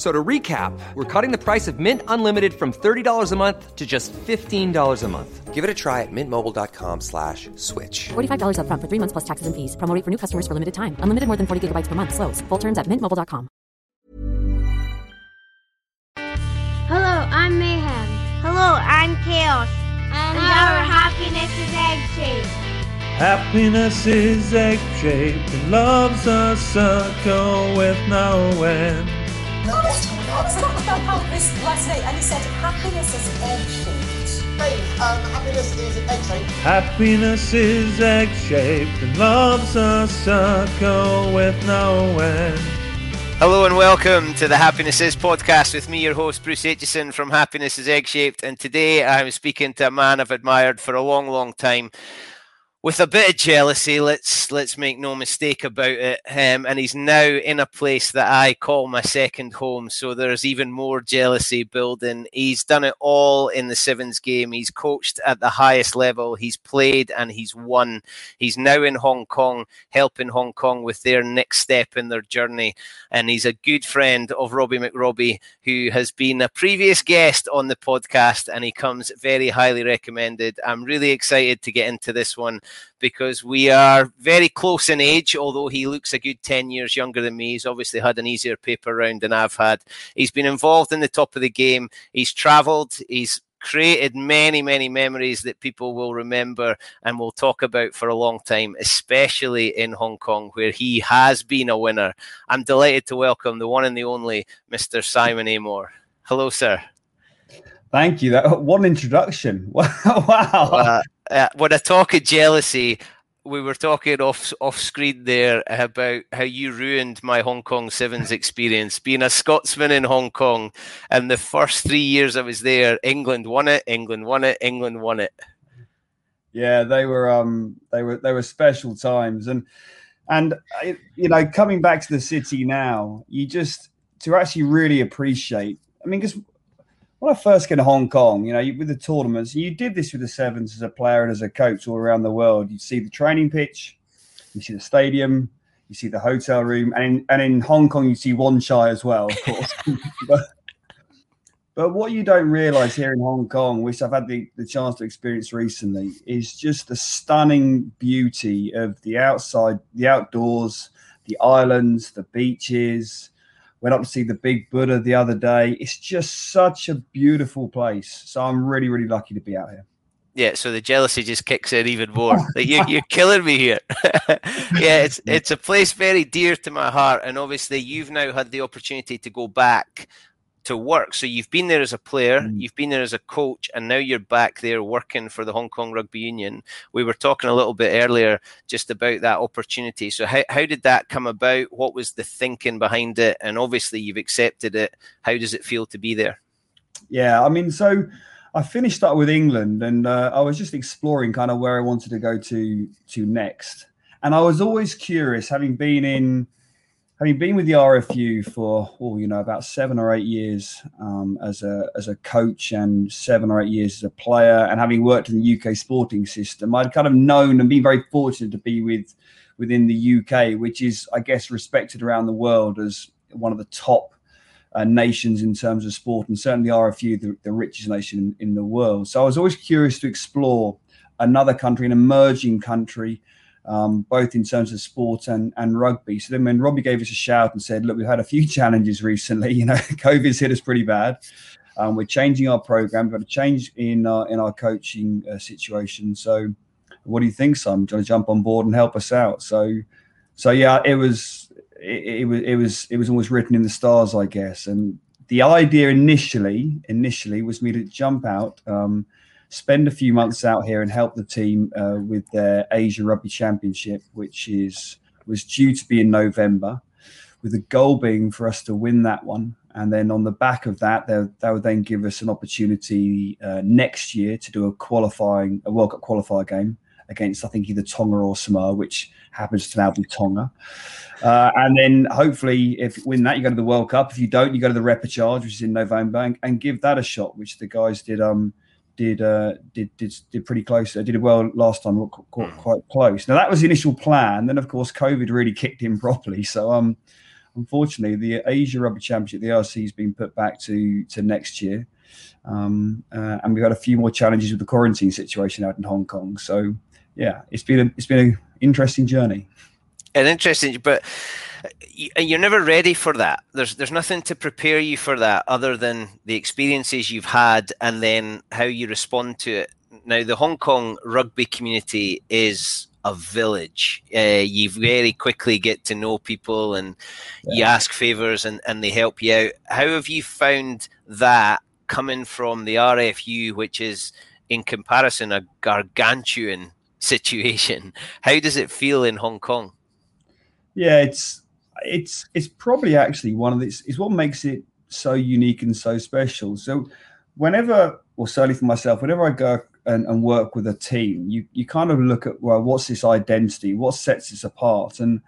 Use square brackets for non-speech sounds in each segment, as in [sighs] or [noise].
F- So to recap, we're cutting the price of Mint Unlimited from $30 a month to just $15 a month. Give it a try at mintmobile.com slash switch. $45 upfront for three months plus taxes and fees. Promo for new customers for limited time. Unlimited more than 40 gigabytes per month. Slows. Full terms at mintmobile.com. Hello, I'm Mayhem. Hello, I'm Chaos. And, our happiness is egg shaped. Happiness is egg shaped and love's a circle with no end. No, I about this last night and he said happiness is egg-shaped. Babe, um, happiness is egg shaped. Happiness is egg shaped and love's a circle with no end. Hello and welcome to the Happiness Is podcast with me, your host Bruce Aitchison from Happiness is Egg Shaped. And today I'm speaking to a man I've admired for a long, long time. With a bit of jealousy, let's let's make no mistake about it. Um, and he's now in a place that I call my second home. So there's even more jealousy building. He's done it all in the sevens game. He's coached at the highest level. He's played and he's won. He's now in Hong Kong, helping Hong Kong with their next step in their journey. And he's a good friend of Robbie McRobbie, who has been a previous guest on the podcast, and he comes very highly recommended. I'm really excited to get into this one because we are very close in age, although he looks a good 10 years younger than me. He's obviously had an easier paper round than I've had. He's been involved in the top of the game, he's traveled, he's created many, many memories that people will remember and will talk about for a long time, especially in Hong Kong, where he has been a winner. I'm delighted to welcome the one and the only Mr. Simon Amor. Hello, sir. Thank you. That one introduction. [laughs] wow. Uh, uh, when I talk of jealousy, we were talking off off screen there about how you ruined my Hong Kong Sevens experience. Being a Scotsman in Hong Kong, and the first three years I was there, England won it, England won it, England won it. Yeah, they were um they were they were special times, and and uh, you know coming back to the city now, you just to actually really appreciate. I mean, because when I first came to Hong Kong, you know, you, with the tournaments, and you did this with the sevens as a player and as a coach all around the world. You see the training pitch, you see the stadium, you see the hotel room, and in, and in Hong Kong you see Wan Chai as well, of course. [laughs] but, but what you don't realize here in Hong Kong, which I've had the, the chance to experience recently, is just the stunning beauty of the outside, the outdoors, the islands, the beaches. Went up to see the big Buddha the other day. It's just such a beautiful place. So I'm really, really lucky to be out here. Yeah, so the jealousy just kicks in even more. [laughs] Like you, you're killing me here. [laughs] yeah, it's it's a place very dear to my heart, and obviously you've now had the opportunity to go back to work. So you've been there as a player, mm. you've been there as a coach, and now you're back there working for the Hong Kong Rugby Union. We were talking a little bit earlier just about that opportunity. So how how did that come about? What was the thinking behind it? And obviously you've accepted it. How does it feel to be there? Yeah, I mean, so I finished up with England, and uh, I was just exploring kind of where I wanted to go to to next. And I was always curious, having been in having been with the RFU for you know about seven or eight years um, as a as a coach and seven or eight years as a player, and having worked in the UK sporting system, I'd kind of known and been very fortunate to be with within the UK, which is I guess respected around the world as one of the top uh, nations in terms of sport, and certainly RFU, the, the richest nation in, in the world. So I was always curious to explore another country, an emerging country um, both in terms of sport and, and rugby. So then when Robbie gave us a shout and said, look, we've had a few [laughs] challenges recently, you know, [laughs] COVID's hit us pretty bad. Um, we're changing our program. We've got a change in our, in our coaching uh, situation. So what do you think, son? Do you want to jump on board and help us out? So, so yeah, it was, it, it was, it was, it was almost written in the stars, I guess. And the idea initially, initially was me to jump out, um, spend a few months out here and help the team uh, with their Asia Rugby Championship, which is was due to be in November, with the goal being for us to win that one. And then on the back of that, they would then give us an opportunity uh, next year to do a qualifying, a World Cup qualifier game against, I think, either Tonga or Samoa, which happens to now be Tonga. Uh, and then hopefully, if you win that, you go to the World Cup. If you don't, you go to the Repechage, which is in November, and, and give that a shot, which the guys did. Um, did uh, did did did pretty close. I did it well last time, quite, hmm. quite close. Now that was the initial plan. Then of course COVID really kicked in [laughs] properly. So um, unfortunately, the Asia Rugby Championship, the ARC, has been put back to to next year. Um, uh, and we've had a few more challenges with the quarantine situation out in Hong Kong. So yeah, it's been a, it's been an interesting journey. An interesting, but you're never ready for that. There's there's nothing to prepare you for that other than the experiences you've had and then how you respond to it. Now, the Hong Kong rugby community is a village. Uh, you very quickly get to know people and yeah. you ask favors and, and they help you out. How have you found that coming from the RFU, which is in comparison a gargantuan situation? How does it feel in Hong Kong? Yeah, it's it's it's probably actually one of this is what makes it so unique and so special. So whenever, or certainly for myself, whenever I go and, and, work with a team, you you kind of look at well, what's this identity? What sets us apart? And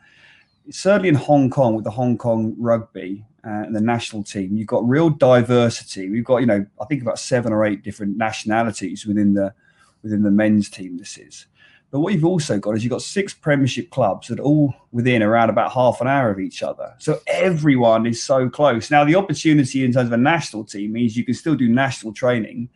certainly in Hong Kong with the Hong Kong rugby uh, and the national team, you've got real diversity. We've got you know I think about seven or eight different nationalities within the within the men's team. This is. But what you've also got is you've got six Premiership clubs that are all within around about half an hour of each other. So everyone is so close. Now, the opportunity in terms of a national team means you can still do national training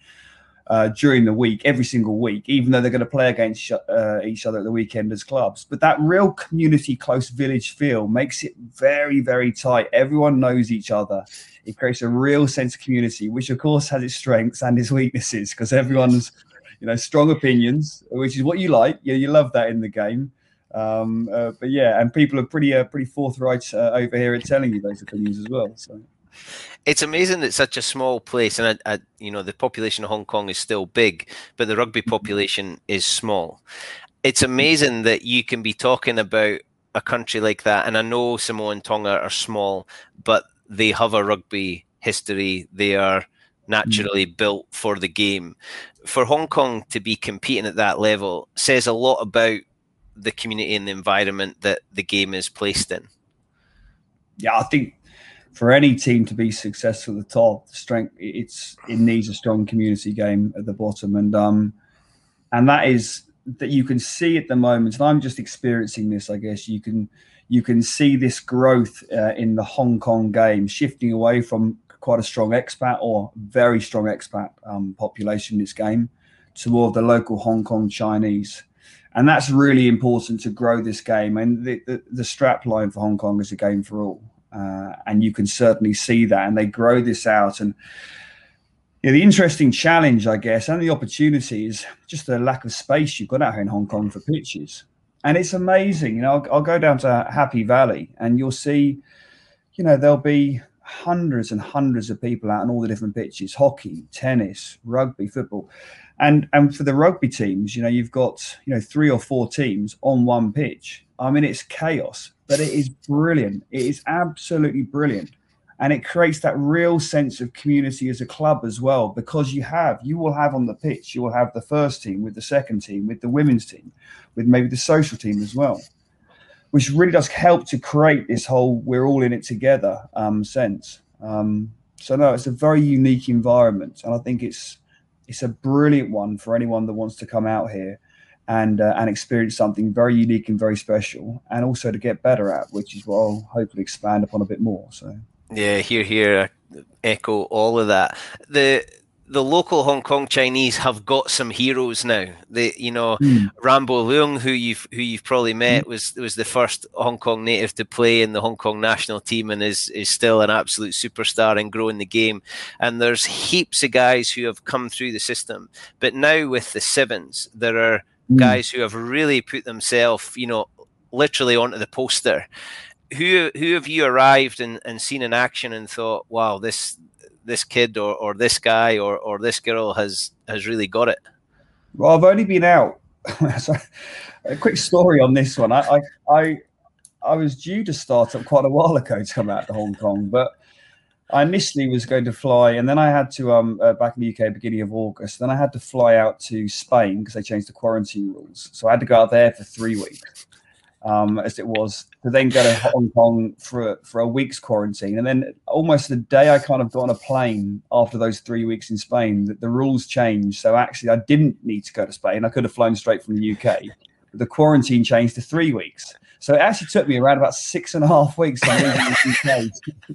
uh, during the week, every single week, even though they're going to play against uh, each other at the weekend as clubs. But that real community, close village feel makes it very, very tight. Everyone knows each other. It creates a real sense of community, which of course has its strengths and its weaknesses because everyone's you know, strong opinions, which is what you like. Yeah, you love that in the game. Um, uh, but yeah, and people are pretty uh, pretty forthright uh, over here at telling you those opinions as well. So it's amazing that such a small place, and I, I, you know the population of Hong Kong is still big, but the rugby mm-hmm. population is small. It's amazing that you can be talking about a country like that, and I know Samoa and Tonga are small, but they have a rugby history. They are naturally mm. built for the game. For Hong Kong to be competing at that level says a lot about the community and the environment that the game is placed in. Yeah, I think for any team to be successful at the top, strength it's it needs a strong community game at the bottom, and um, and that is that you can see at the moment. And I'm just experiencing this. I guess you can you can see this growth uh, in the Hong Kong game shifting away from quite a strong expat or very strong expat um, population in this game to of the local Hong Kong Chinese. And that's really important to grow this game. And the, the, the strap line for Hong Kong is a game for all. Uh, and you can certainly see that. And they grow this out. And you know, the interesting challenge, I guess, and the opportunity is just the lack of space you've got out here in Hong Kong for pitches. And it's amazing. You know, I'll, I'll go down to Happy Valley and you'll see, you know, there'll be hundreds and hundreds of people out on all the different pitches hockey tennis rugby football. And and for the rugby teams you know you've got you know three or four teams on one pitch. I mean it's chaos but it is brilliant. It is absolutely brilliant. And it creates that real sense of community as a club as well because you have you will have on the pitch you will have the first team with the second team with the women's team with maybe the social team as well which really does help to create this whole "we're all in it together" um, sense. Um, so no, it's a very unique environment, and I think it's it's a brilliant one for anyone that wants to come out here and uh, and experience something very unique and very special, and also to get better at, which is what I'll hopefully expand upon a bit more. So yeah, here, here, echo all of that. The the local Hong Kong Chinese have got some heroes now. They, you know, mm. Rambo Leung, who you've who you've probably met, mm. was was the first Hong Kong native to play in the Hong Kong national team, and is is still an absolute superstar and growing the game. And there's heaps of guys who have come through the system, but now with the sevens, there are mm. guys who have really put themselves, you know, literally onto the poster. Who who have you arrived and, and seen in action and thought, wow, this this kid or, or this guy or, or this girl has has really got it? Well, I've only been out. [laughs] a quick story on this one. I, I I I was due to start up quite a while ago to come out to Hong Kong, but I initially was going to fly, and then I had to um uh, back in the UK beginning of August. Then I had to fly out to Spain because they changed the quarantine rules. So I had to go out there for three weeks um, as it was to then go to Hong Kong for for a week's quarantine, and then almost the day I kind of got on a plane after those three weeks in Spain, the, the rules changed. So actually, I didn't need to go to Spain. I could have flown straight from the UK. But the quarantine changed to three weeks. So it actually took me around about six and a half weeks to, [laughs]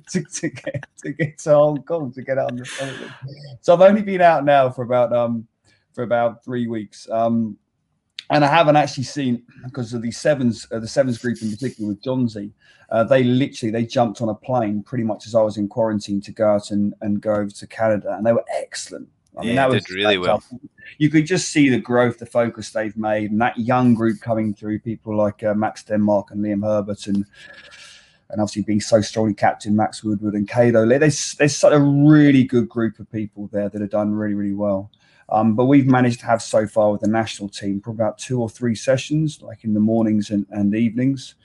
to, to, get, to get to Hong Kong to get out on the plane. So I've only been out now for about um for about three weeks. Um, and I haven't actually seen because of the sevens, uh, the sevens group in particular with Johnsy. Uh, they literally they jumped on a plane pretty much as I was in quarantine to go out and, and go over to Canada, and they were excellent. I mean, yeah, that was really well. You could just see the growth, the focus they've made, and that young group coming through. People like uh, Max Denmark and Liam Herbert, and and obviously being so strongly captain Max Woodward and Kato. There's there's such a really good group of people there that have done really really well. Um, but we've managed to have so far with the national team probably about two or three sessions, like in the mornings and, and evenings.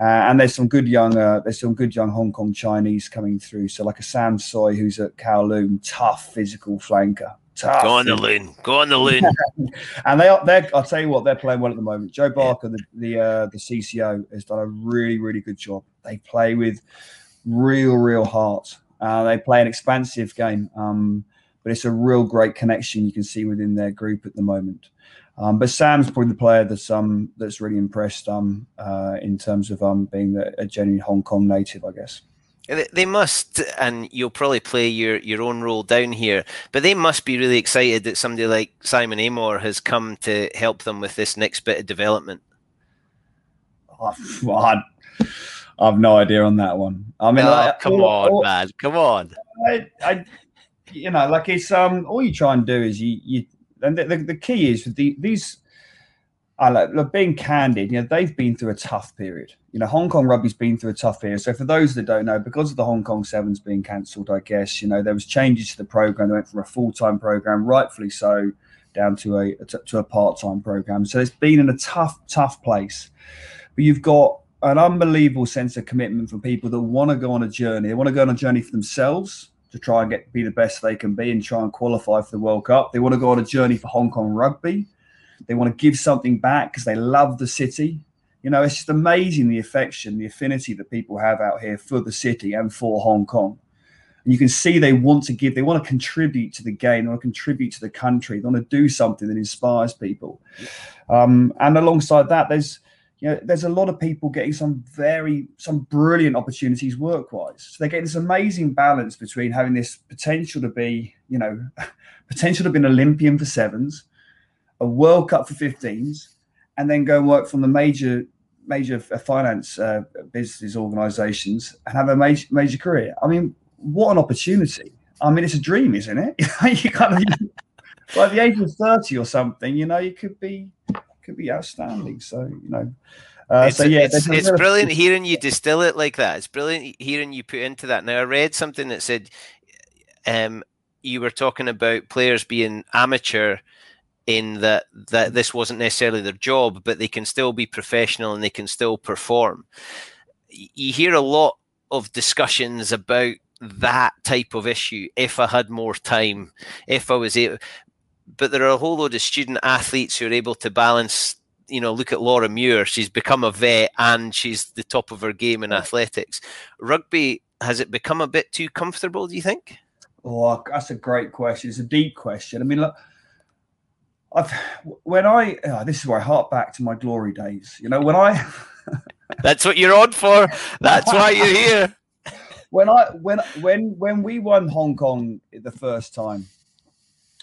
Uh, and there's some good young, uh, there's some good young Hong Kong Chinese coming through. So like a Sam Soy who's at Kowloon, tough physical flanker. Tough. Go on the loon. Go on the loon. [laughs] and they are. They're. I'll tell you what. They're playing well at the moment. Joe Barker, the the uh, the CCO, has done a really really good job. They play with real real heart. Uh, they play an expansive game. Um, but it's a real great connection you can see within their group at the moment. Um, but Sam's probably the player that's um that's really impressed um uh, in terms of um being a, a genuine Hong Kong native, I guess. They must, and you'll probably play your, your own role down here, but they must be really excited that somebody like Simon Amor has come to help them with this next bit of development. Oh, [laughs] I, have no idea on that one. I mean, oh, like, come on, man, come on. I, I, you know, like it's um, all you try and do is you you, and the, the, the key is the, these. I like look, being candid. You know, they've been through a tough period. You know, Hong Kong rugby's been through a tough period. So for those that don't know, because of the Hong Kong Sevens being cancelled, I guess you know there was changes to the program. They went from a full time program, rightfully so, down to a to a part time program. So it's been in a tough, tough place. But you've got an unbelievable sense of commitment from people that want to go on a journey. They want to go on a journey for themselves to try and get be the best they can be and try and qualify for the World Cup. They want to go on a journey for Hong Kong rugby. They want to give something back because they love the city. You know, it's just amazing the affection, the affinity that people have out here for the city and for Hong Kong. And you can see they want to give, they want to contribute to the game, they want to contribute to the country, they want to do something that inspires people. Um, and alongside that, there's you know, there's a lot of people getting some very, some brilliant opportunities work-wise. So they're getting this amazing balance between having this potential to be, you know, [laughs] potential to be an Olympian for sevens, a World Cup for 15s, and then go and work from the major, major finance uh, business organisations and have a major, major career. I mean, what an opportunity! I mean, it's a dream, isn't it? [laughs] you kind of, [laughs] by the age of 30 or something, you know, you could be could be outstanding. So you know. Uh, it's, so yeah, it's, it's brilliant hearing you distill it like that. It's brilliant hearing you put into that. Now I read something that said um, you were talking about players being amateur in that that this wasn't necessarily their job, but they can still be professional and they can still perform. You hear a lot of discussions about that type of issue. If I had more time, if I was able, but there are a whole load of student athletes who are able to balance you know, look at Laura Muir. She's become a vet and she's the top of her game in athletics. Rugby has it become a bit too comfortable? Do you think? Oh, that's a great question. It's a deep question. I mean, look, I've when I oh, this is where I hark back to my glory days. You know, when I [laughs] that's what you're on for. That's why you're here. [laughs] when I when when when we won Hong Kong the first time,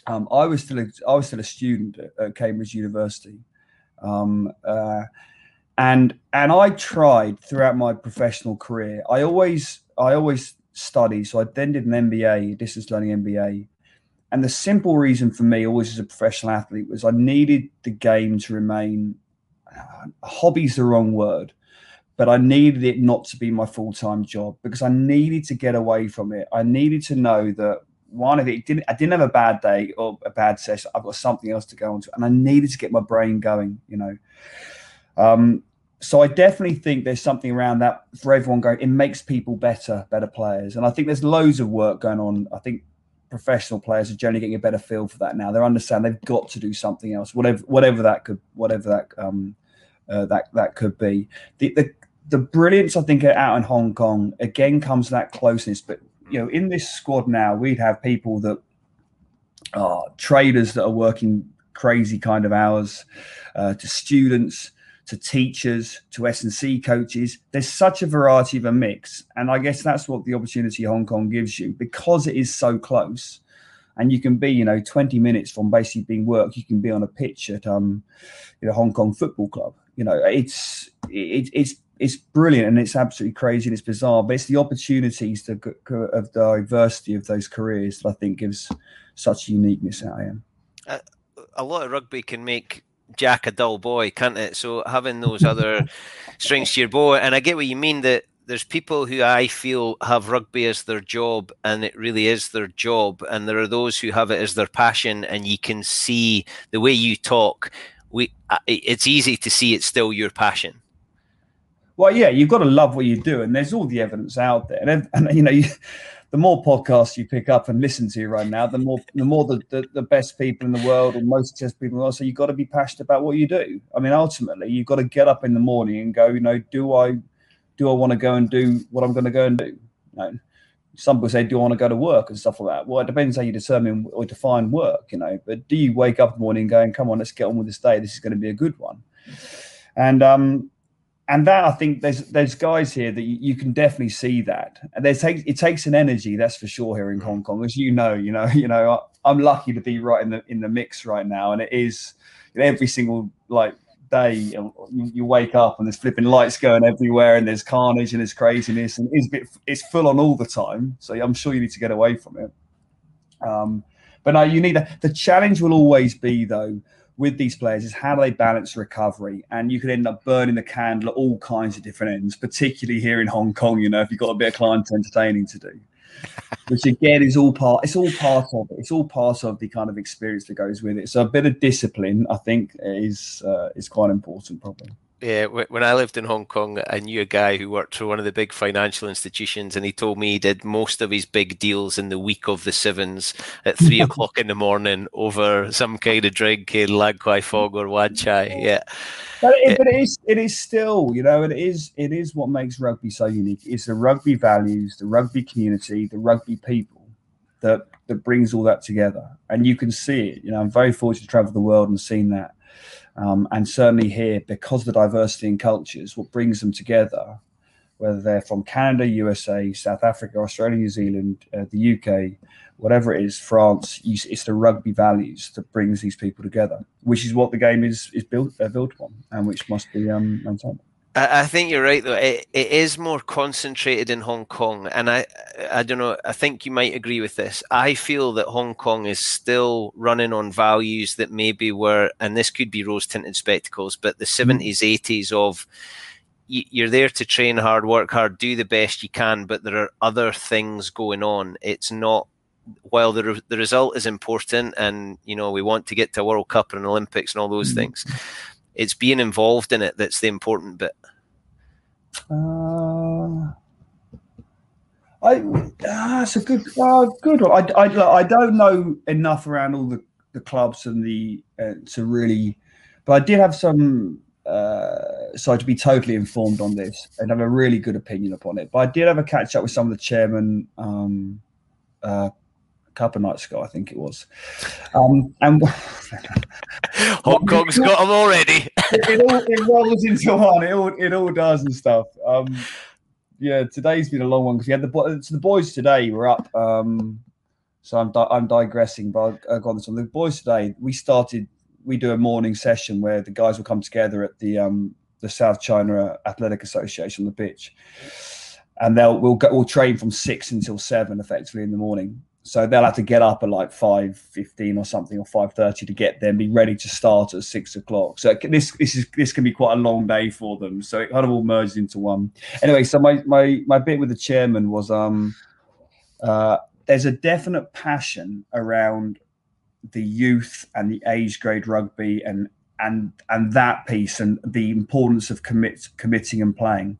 um, I was still a, I was still a student at, Cambridge University, um, uh, and and I tried throughout my professional career. I always I always studied, so I then did an MBA, distance learning MBA, and the simple reason for me, always as a professional athlete, was I needed the game to remain. Uh, hobby's the wrong word, but I needed it not to be my full time job because I needed to get away from it. I needed to know that one of it didn't. I didn't have a bad day or a bad session. I've got something else to go on to, and I needed to get my brain going. You know. Um, so I definitely think there's something around that for everyone going. It makes people better, better players, and I think there's loads of work going on. I think professional players are generally getting a better feel for that now. They understand they've got to do something else, whatever whatever that could whatever that um uh, that that could be. The, the the brilliance I think out in Hong Kong again comes that closeness. But you know, in this squad now, we'd have people that are traders that are working crazy kind of hours, uh, to students to teachers to S&C coaches. There's such a variety of a mix. And I guess that's what the opportunity Hong Kong gives you because it is so close. And you can be, you know, 20 minutes from basically being work. You can be on a pitch at um, you know, Hong Kong Football Club. You know, it's it, it's it's brilliant and it's absolutely crazy and it's bizarre. But it's the opportunities to, of the diversity of those careers that I think gives such uniqueness out here. Uh, a lot of rugby can make Jack a dull boy, can't it? So having those other [laughs] strings to your bow, and I get what you mean that there's people who I feel have rugby as their job, and it really is their job, and there are those who have it as their passion, and you can see the way you talk. We, uh, it's easy to see it's still your passion. Well, yeah, you've got to love what you do, and there's all the evidence out there, and, and you know. You, the more podcasts you pick up and listen to right now, the more the more the, the, the best people in the world and most successful people in the world. So you've got to be passionate about what you do. I mean, ultimately, you've got to get up in the morning and go, you know, do I do I want to go and do what I'm going to go and do? You know, some people say, do I want to go to work and stuff like that? Well, it depends how you determine or define work, you know. But do you wake up in the morning going, come on, let's get on with this day. This is going to be a good one. And um, and that I think there's there's guys here that you, you, can definitely see that. And there's it takes an energy, that's for sure here in Hong Kong, as you know. You know, [laughs] you know, I'm lucky to be right in the in the mix right now, and it is every single like day you, you wake up and there's flipping lights going everywhere, and there's carnage and there's craziness, and it's bit, it's full on all the time. So I'm sure you need to get away from it. Um, but no, you need a, the challenge will always be though with these players is how do they balance recovery? And you could end up burning the candle at all kinds of different ends, particularly here in Hong Kong, you know, if you've got a bit of client entertaining to do. Which again is all part it's all part of it. It's all part of the kind of experience that goes with it. So a bit of discipline, I think, is uh, is quite important probably Uh, yeah, when I lived in Hong Kong, I knew a guy who worked for one of the big financial institutions, and he told me he did most of his big deals in the week of the sevens at [laughs] three o'clock in the morning over some kind of drink eh, in Lan Kwai Fong or Wan Chai. Yeah. But it, but it is it is still, you know, it is it is what makes rugby so unique. It's the rugby values, the rugby community, the rugby people that that brings all that together. And you can see it. You know, I'm very fortunate to travel the world and seen that um, and certainly here, because the diversity in cultures, what brings them together, whether they're from Canada, USA, South Africa, Australia, New Zealand, uh, the UK, whatever it is, France, it's the rugby values that brings these people together, which is what the game is is built uh, built on, and which must be um, maintained. I, think you're right though. It, it is more concentrated in Hong Kong, and I I don't know. I think you might agree with this. I feel that Hong Kong is still running on values that maybe were, and this could be rose tinted spectacles, but the mm-hmm. seventies, eighties of you're there to train hard, work hard, do the best you can, but there are other things going on. It's not while the the result is important, and you know we want to get to a World Cup and an Olympics and all those mm-hmm. things it's being involved in it that's the important bit. Uh, I that's a good uh, good. I, I, I don't know enough around all the, the clubs and the uh, to really, but I did have some. Uh, sorry to be totally informed on this and have a really good opinion upon it. But I did have a catch up with some of the chairman um, uh, of nights ago, I think it was. Um, and [laughs] Hong Kong's got them already. it, all it rolls into one. It all it all does and stuff. Um, yeah, today's been a long one because we had the so the boys today were up. Um, so I'm di- I'm digressing, but I'll, I'll go on this one. The boys today we started. We do a morning session where the guys will come together at the um, the South China Athletic Association on the pitch, and they'll we'll go, we'll train from six until seven effectively in the morning. So they'll have to get up at like five fifteen or something or five thirty to get there and be ready to start at six o'clock. So this this is this can be quite a long day for them. So it kind of all merges into one. Anyway, so my my my bit with the chairman was um uh there's a definite passion around the youth and the age grade rugby and and and that piece and the importance of commit committing and playing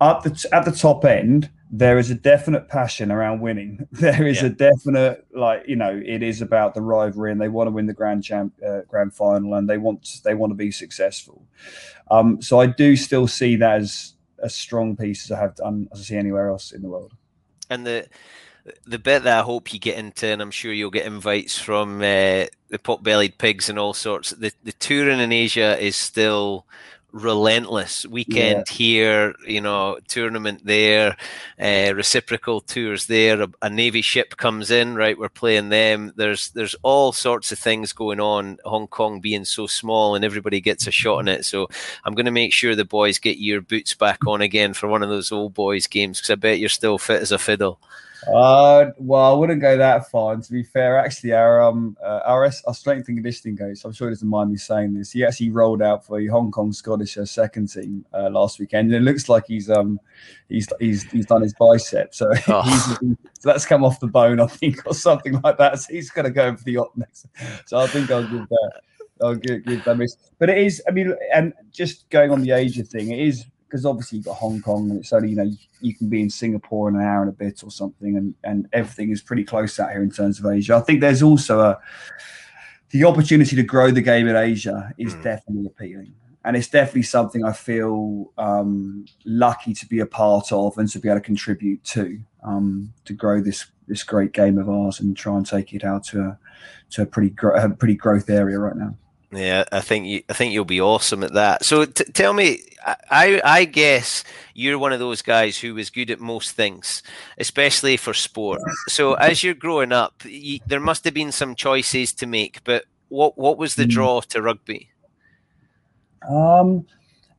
at the at the top end there is a definite passion around winning. [laughs] There is a definite like you know it is about the rivalry and they want to win the grand champ uh, grand final and they want they want to be successful. Um so i do still see that as a strong piece as i have done as i see anywhere else in the world. And the the bit that I hope you get into, and I'm sure you'll get invites from uh, the pot-bellied pigs and all sorts. The the touring in Asia is still relentless. Weekend yeah. here, you know, tournament there, uh, reciprocal tours there. A, a, navy ship comes in, right? We're playing them. There's there's all sorts of things going on. Hong Kong being so small, and everybody gets a shot in it. So I'm going to make sure the boys get your boots back on again for one of those old boys games because I bet you're still fit as a fiddle. Uh, well, I wouldn't go that far. And to be fair, actually, our um, uh, our, our strength and conditioning coach, I'm sure he doesn't mind me saying this. He actually rolled out for the Hong Kong Scottish uh, second team uh, last weekend. And it looks like he's um he's he's he's done his bicep, so, [laughs] oh. so that's come off the bone, I think, or something like that. So he's going to go for the op next. So I think I'll give that. I'll give, give that miss. But it is. I mean, and just going on the Asia thing, it is because obviously you've got Hong Kong and it's only, you know, you, you, can be in Singapore in an hour and a bit or something, and, and everything is pretty close out here in terms of Asia. I think there's also a the opportunity to grow the game in Asia is mm. definitely appealing. And it's definitely something I feel um, lucky to be a part of and to be able to contribute to um, to grow this this great game of ours and try and take it out to a to a pretty gro- a pretty growth area right now. Yeah, I think you, I think you'll be awesome at that. So t- tell me, I I guess you're one of those guys who was good at most things, especially for sport. So as you're growing up, you, there must have been some choices to make. But what what was the hmm. draw to rugby? Um,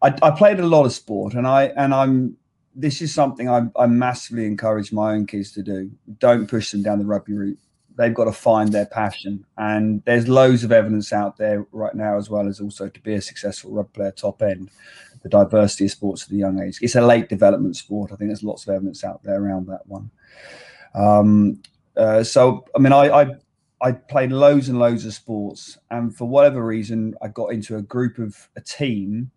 I, I played a lot of sport, and I and I'm this is something I, I massively encourage my own kids to do. Don't push them down the rugby route they've got to find their passion. And there's loads of evidence out there right now, as well as also to be a successful rugby player top end, the diversity of sports at a young age. It's a late development sport. I think there's lots of evidence out there around that one. Um, uh, so, I mean, I, I I played loads and loads of sports, and for whatever reason, I got into a group of a team.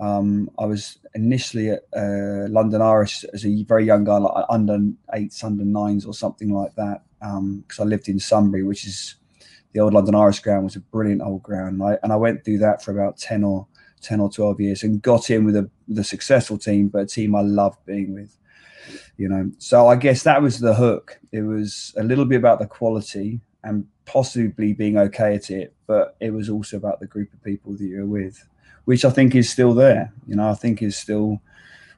Um, I was initially at uh, London Irish as a very young guy, like under eights, under nines, or something like that because um, I lived in Sunbury, which is the old London Irish ground was a brilliant old ground. And I, and I went through that for about 10 or 10 or 12 years and got in with a, with a successful team, but a team I loved being with, you know. So I guess that was the hook. It was a little bit about the quality and possibly being okay at it, but it was also about the group of people that you're with, which I think is still there. You know, I think is still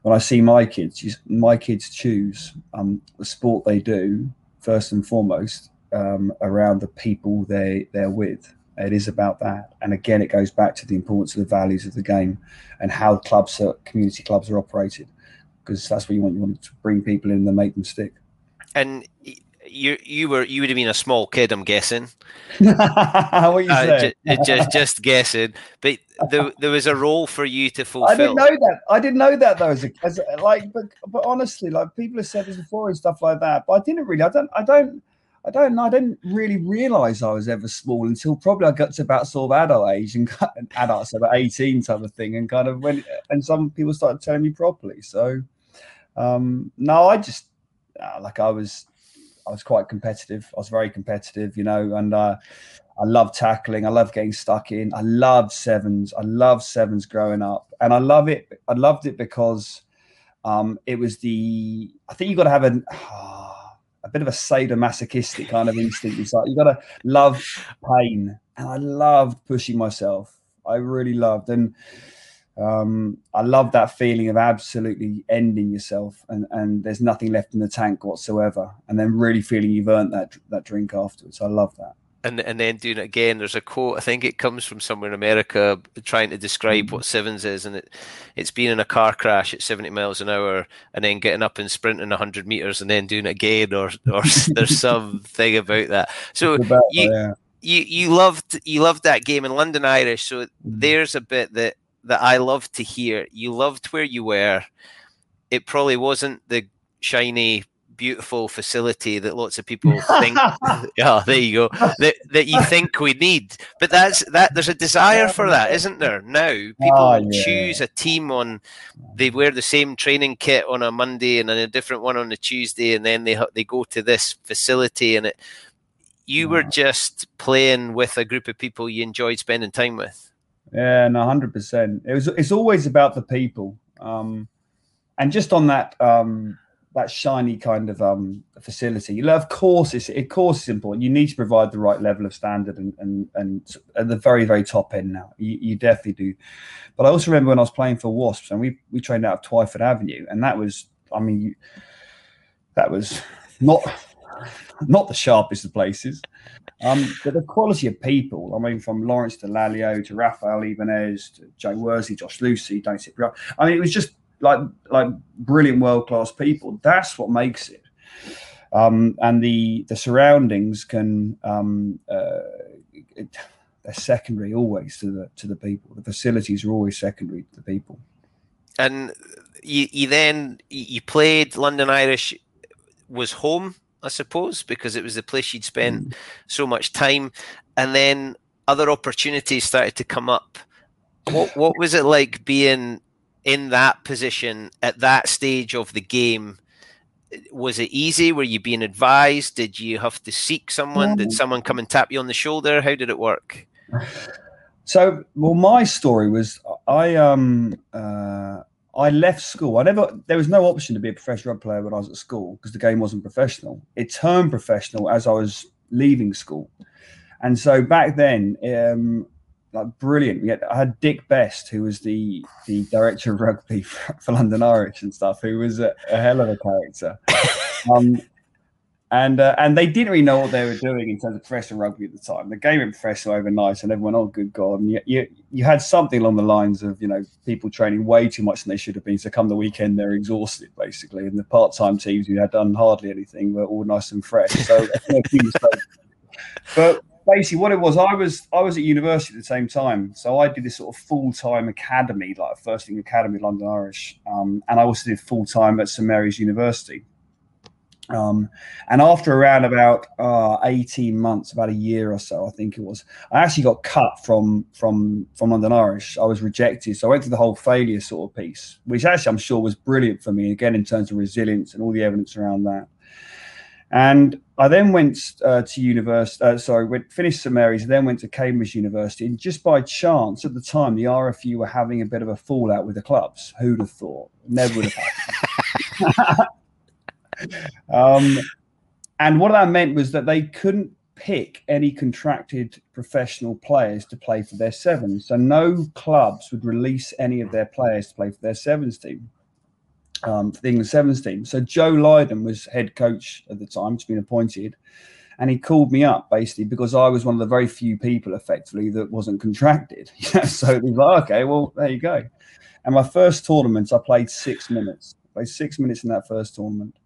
when I see my kids, my kids choose um, the sport they do first and foremost um, around the people they they're with. It is about that, and again, it goes back to the importance of the values of the game and how clubs, are, community clubs, are operated, because that's what you want. You want to bring people in and make them stick. And you you were you would have been a small kid, I'm guessing. [laughs] what you uh, just, just, just guessing, but there, there was a role for you to fulfill. I didn't know that. I didn't know that though. As, a, as a, like, but but honestly, like people have said this before and stuff like that. But I didn't really. I don't. I don't. I don't know. I didn't really realize I was ever small until probably I got to about sort of adult age and adults about 18 type of thing. And kind of when, and some people started telling me properly. So, um, no, I just, uh, like I was, I was quite competitive. I was very competitive, you know, and uh, I love tackling. I love getting stuck in. I love sevens. I love sevens growing up, and I love it. I loved it because um, it was the. I think you got to have a. a bit of a sadomasochistic kind of instinct. It's like you got to love pain, and I loved pushing myself. I really loved, and um, I love that feeling of absolutely ending yourself, and and there's nothing left in the tank whatsoever, and then really feeling you've earned that that drink afterwards. I love that and and then doing it again. There's a quote. I think it comes from somewhere in America trying to describe what sevens is, and it it's being in a car crash at 70 miles an hour, and then getting up and sprinting 100 meters, and then doing it again, or or [laughs] there's something about that. So you. Yeah. You, you loved you loved that game in London Irish, so there's a bit that that I love to hear. You loved where you were. It probably wasn't the shiny beautiful facility that lots of people [laughs] think yeah [laughs] oh, there you go that, that you think we need but that's that there's a desire for that isn't there now people oh, yeah. choose a team on they wear the same training kit on a monday and then a different one on a tuesday and then they they go to this facility and it you were just playing with a group of people you enjoyed spending time with yeah no 100% it was it's always about the people um and just on that um that shiny kind of um, facility. Of course, it's of course it's important. You need to provide the right level of standard and and, and at the very very top end now. You, you, definitely do. But I also remember when I was playing for Wasps and we we trained out of Twyford Avenue, and that was I mean you, that was not not the sharpest of places. Um, but the quality of people, I mean, from Lawrence Dallaglio to Rafael Ibanez to Joe Worsley, Josh Lewsey, Danny Cipriani. I mean, it was just like like brilliant world class people. That's what makes it. Um, and the the surroundings can um, uh, it, they're secondary always to the to the people. The facilities are always secondary to the people. And you, you then you played London Irish was home, I suppose, because it was the place you'd spent mm. so much time, and then other opportunities started to come up. What what was it like being in that position at that stage of the game? Was it easy? Were you being advised? Did you have to seek someone? Did someone come and tap you on the shoulder? How did it work? So well my story was i um uh I left school. I never. There was no option to be a professional rugby player when I was at school because the game wasn't professional. It turned professional as I was leaving school, and so back then, um, like brilliant. We had, I had Dick Best, who was the the director of rugby for, [laughs] for London Irish and stuff, who was a, a hell of a character. [laughs] um, and uh, and they didn't really know what they were doing in terms of professional rugby at the time. The game went professional overnight, and everyone, oh good god! And you, you, you had something along the lines of you know people training way too much than they should have been. So come the weekend, they're exhausted basically, and the part time teams who had done hardly anything were all nice and fresh. [laughs] So but basically what it was i was i was at university at the same time so i did this sort of full-time academy like first thing academy london irish um, and i also did full-time at st mary's university um, and after around about uh, 18 months about a year or so i think it was i actually got cut from from from london irish i was rejected so i went through the whole failure sort of piece which actually i'm sure was brilliant for me again in terms of resilience and all the evidence around that and I then went uh, to university. Uh, sorry, went finished St Mary's, then went to Cambridge University. And just by chance, at the time, the RFU were having a bit of a fallout with the clubs. Who'd have thought? Never would have happened. [laughs] um, and what that meant was that they couldn't pick any contracted professional players to play for their sevens. So no clubs would release any of their players to play for their sevens team um, for the England Sevens team. So Joe Lydon was head coach at the time, just been appointed, and he called me up basically because I was one of the very few people, effectively, that wasn't contracted. [laughs] so he was like, okay, well, there you go. And my first tournament, I played six minutes. I played six minutes in that first tournament.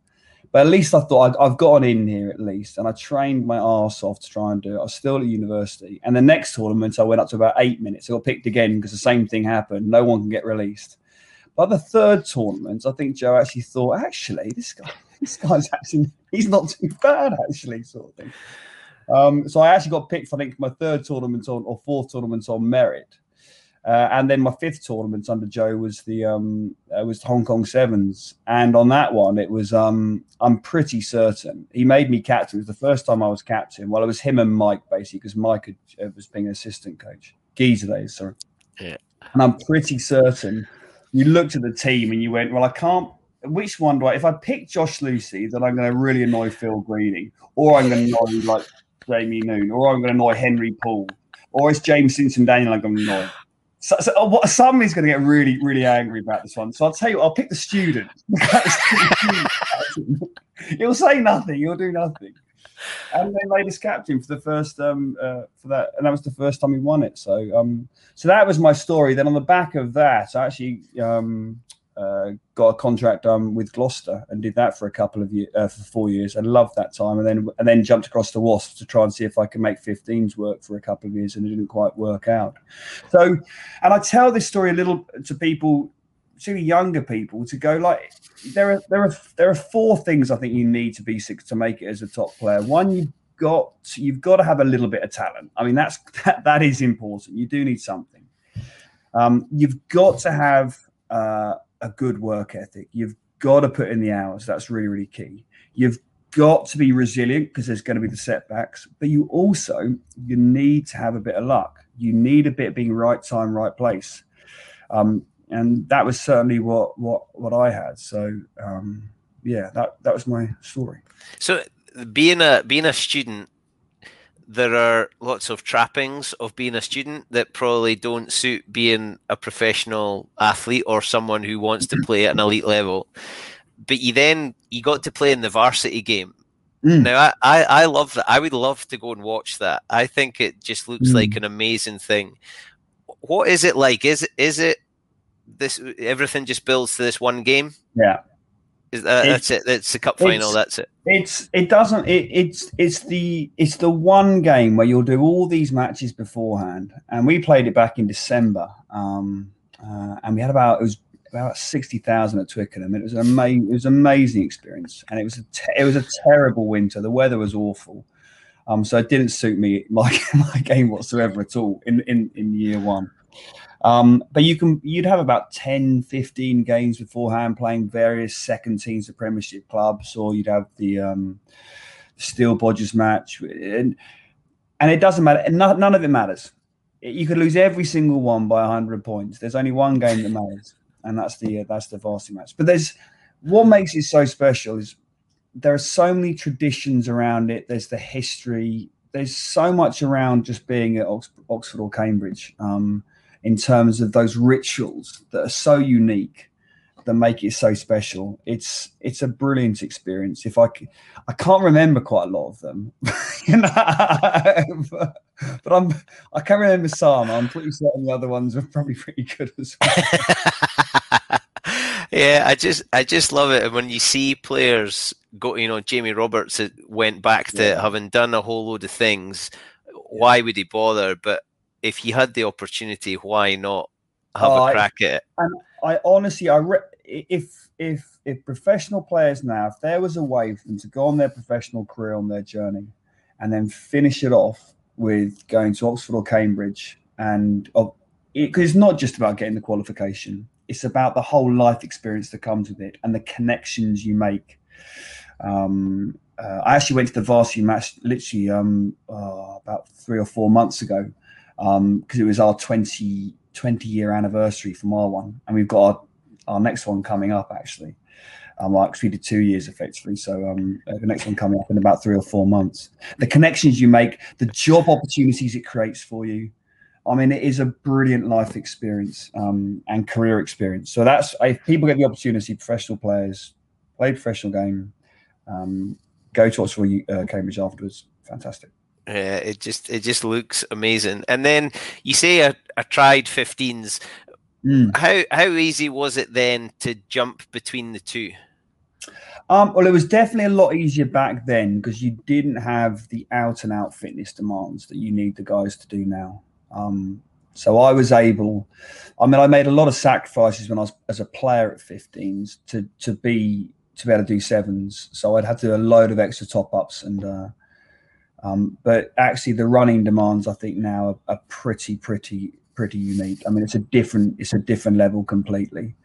But at least I thought i have gotten in here at least, and I trained my arse off to try and do it. I was still at university, and the next tournament I went up to about eight minutes. I got picked again because the same thing happened. No one can get released. By the third tournament, I think Joe actually thought, actually, this guy, [laughs] this guy's actually he's not too bad, actually, sort of thing. Um, so I actually got picked, I think, my third tournament on or fourth tournament on merit. Uh, and then my fifth tournament under Joe was the um, uh, was Hong Kong Sevens, and on that one it was um, I'm pretty certain he made me captain. It was the first time I was captain. Well, it was him and Mike basically because Mike had, uh, was being an assistant coach. Geezer days, sorry. Yeah. And I'm pretty certain you looked at the team and you went, well, I can't. Which one do I? If I pick Josh Lewsey, then I'm going to really annoy Phil Greening, or I'm going to annoy like Jamie Noon, or I'm going to annoy Henry Paul, or it's James Simpson Daniel I'm going to annoy. So, so uh, what, somebody's going to get really, really angry about this one. So I'll tell you, I'll pick the student. [laughs] He'll say nothing. He'll do nothing. And they made us captain for the first um uh, for that, and that was the first time he won it. So um so that was my story. Then on the back of that, I actually um uh, got a contract um, with Gloucester and did that for a couple of years, uh, for four years. I loved that time, and then and then jumped across to Wasps to try and see if I could make 15s work for a couple of years, and it didn't quite work out. So, and I tell this story a little to people, to younger people, to go like there are there are there are four things I think you need to be six to make it as a top player. One, you've got you've got to have a little bit of talent. I mean, that's that, that is important. You do need something. Um, you've got to have uh, a good work ethic. You've got to put in the hours. That's really, really key. You've got to be resilient because there's going to be the setbacks, but you also you need to have a bit of luck. You need a bit of being right time, right place, um, and that was certainly what what what I had. So um, yeah, that that was my story. So being a being a student there are lots of trappings of being a student that probably don't suit being a professional athlete or someone who wants to play at an elite level. But you then you got to play in the varsity game. Mm. Now I, I, I love that. I would love to go and watch that. I think it just looks mm. like an amazing thing. What is it like? Is is it this everything just builds to this one game? Yeah. Is that, that's it? That's the cup final. That's it. It's it doesn't it, it's it's the it's the one game where you'll do all these matches beforehand, and we played it back in December, um, uh, and we had about it was about sixty thousand at Twickenham. It was an amazing it was an amazing experience, and it was a te- it was a terrible winter. The weather was awful, um, so it didn't suit me [laughs] my my game whatsoever at all in in in year one. Um, but you can you'd have about 10, 15 games beforehand playing various second teams of Premiership clubs, or you'd have the um, Steele Bodgers match, and and it doesn't matter. None, none of it matters. You could lose every single one by hundred points. There's only one game that matters, and that's the uh, that's the varsity match. But there's what makes it so special is there are so many traditions around it. There's the history. There's so much around just being at Oxford or Cambridge. Um, in terms of those rituals that are so unique that make it so special. It's it's a brilliant experience. If I I can't remember quite a lot of them, [laughs] you know, but, [laughs] but, I'm I can't remember some. I'm pretty certain the other ones are probably pretty good as well. [laughs] yeah, I just I just love it when you see players go. You know, Jamie Roberts went back to yeah. having done a whole load of things. Why would he bother? But if you had the opportunity, why not have a crack I, at it? And I honestly, I re- if if if professional players now, if there was a way for them to go on their professional career on their journey, and then finish it off with going to Oxford or Cambridge, and because it, it's not just about getting the qualification, it's about the whole life experience that comes with it and the connections you make. Um, uh, I actually went to the varsity match literally um, uh, about three or four months ago because um, it was our 20, 20 year anniversary from our one, and we've got our, our next one coming up actually. Um, like we did two years effectively, so um, uh, the next one coming up in about three or four months. The connections you make, the job opportunities it creates for you. I mean, it is a brilliant life experience um, and career experience. So that's if people get the opportunity, professional players play professional game, um, go to Oxford, uh, Cambridge afterwards. Fantastic. Yeah, it just it just looks amazing. And then you say I, I tried 15s. Mm. How how easy was it then to jump between the two? Um, well, it was definitely a lot easier back then because you didn't have the out and out fitness demands that you need the guys to do now. Um, so I was able. I mean, I made a lot of sacrifices when I was as a player at 15s to to be to be able to do sevens. So I'd have to do a load of extra top ups and. Uh, um, but actually, the running demands I think now are, are, pretty, pretty pretty unique. I mean, it's a different it's a different level completely.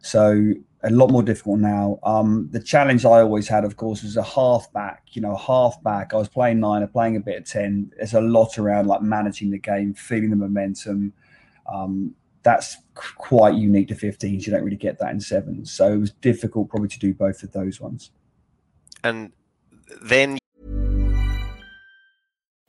So a lot more difficult now. Um, the challenge I always had, of course, was a halfback. You know, halfback. I was playing nine, or playing a bit of ten. There's a lot around like managing the game, feeling the momentum. Um, that's quite unique to 15s. You don't really get that in sevens. So it was difficult probably to do both of those ones. And then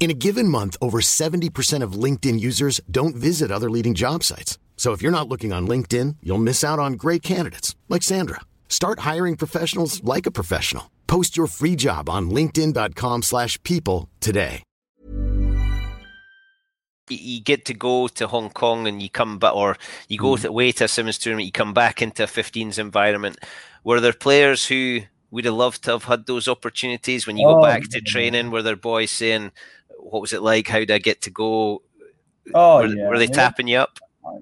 In a given month, over 70% of LinkedIn users don't visit other leading job sites. So if you're not looking on LinkedIn, you'll miss out on great candidates like Sandra. Start hiring professionals like a professional. Post your free job on linkedin.com/people today. You get to go to Hong Kong and you come back or you go mm. away to a sevens tournament, you come back into a 15s environment. Were there players who would have loved to have had those opportunities when you oh, go back to training? Were there boys saying, what was it like? How did I get to go? Oh, were, yeah. were they yeah. tapping you up?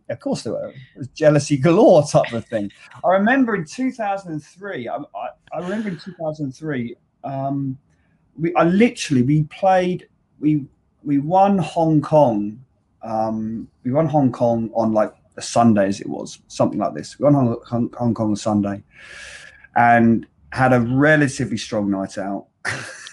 Of course they were. It was jealousy galore type of thing. I remember in 2003. I, I, I remember in 2003. Um, we I literally we played we we won Hong Kong. Um, we won Hong Kong on like a Sunday as it was something like this. We won Hong, Hong, Hong Kong on Sunday, and had a relatively strong night out. [laughs]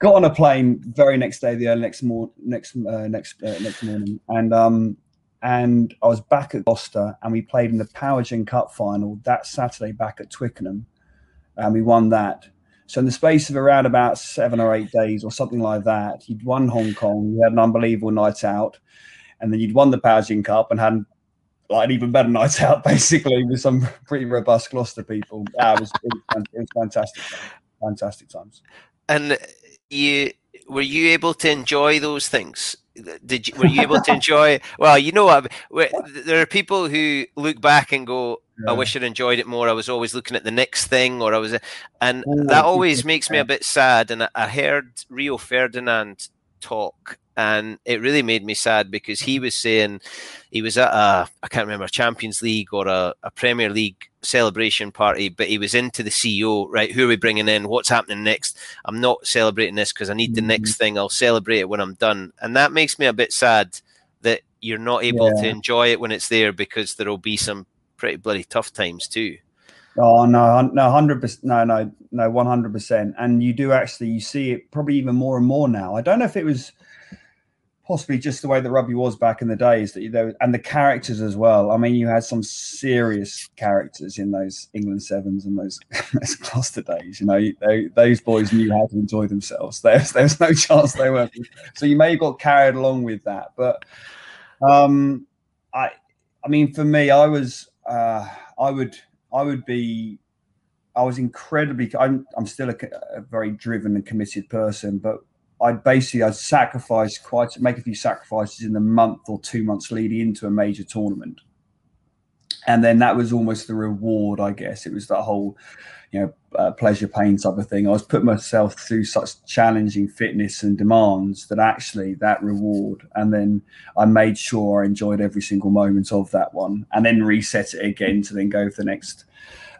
got on a plane very next day, the early next morning, next uh, next uh, next morning, and um, and I was back at Gloucester, and we played in the Powergen Cup final that Saturday back at Twickenham, and we won that. So in the space of around about seven or eight days or something like that, you'd won Hong Kong, you had an unbelievable night out, and then you'd won the Powergen Cup and had like an even better [laughs] night out, basically, with some pretty robust Gloucester people. Yeah, it was, it was fantastic, fantastic times. And you were you able to enjoy those things? Did you, were you able to enjoy? [laughs] Well, you know what? There are people who look back and go, "I wish I'd enjoyed it more." I was always looking at the next thing, or I was, and oh, that always makes me a bit sad. And I heard Rio Ferdinand talk and it really made me sad because he was saying he was at a I can't remember Champions League or a, a, Premier League celebration party, but he was into the CEO. Right, who are we bringing in? What's happening next? I'm not celebrating this because I need the next mm-hmm. thing. I'll celebrate it when I'm done, and that makes me a bit sad that you're not able yeah. to enjoy it when it's there because there will be some pretty bloody tough times too. Oh no, no, hundred percent, no, no, no, one hundred percent. And you do actually, you see it probably even more and more now. I don't know if it was possibly just the way the rugby was back in the days that know, and the characters as well. I mean, you had some serious characters in those England sevens and those, [laughs] those Gloucester days. You know, they, those boys knew how to enjoy themselves. [laughs] There's there's no chance they weren't. So you may have got carried along with that, but um, I I mean, for me, I was uh, I would I would be I was incredibly. I'm I'm still a, a very driven and committed person, but I basically I'd sacrifice quite make a few sacrifices in the month or two months leading into a major tournament, and then that was almost the reward, I guess. It was that whole, you know, uh, pleasure pain type of thing. I was putting myself through such challenging fitness and demands that actually that reward, and then I made sure I enjoyed every single moment of that one, and then reset it again to then go for the next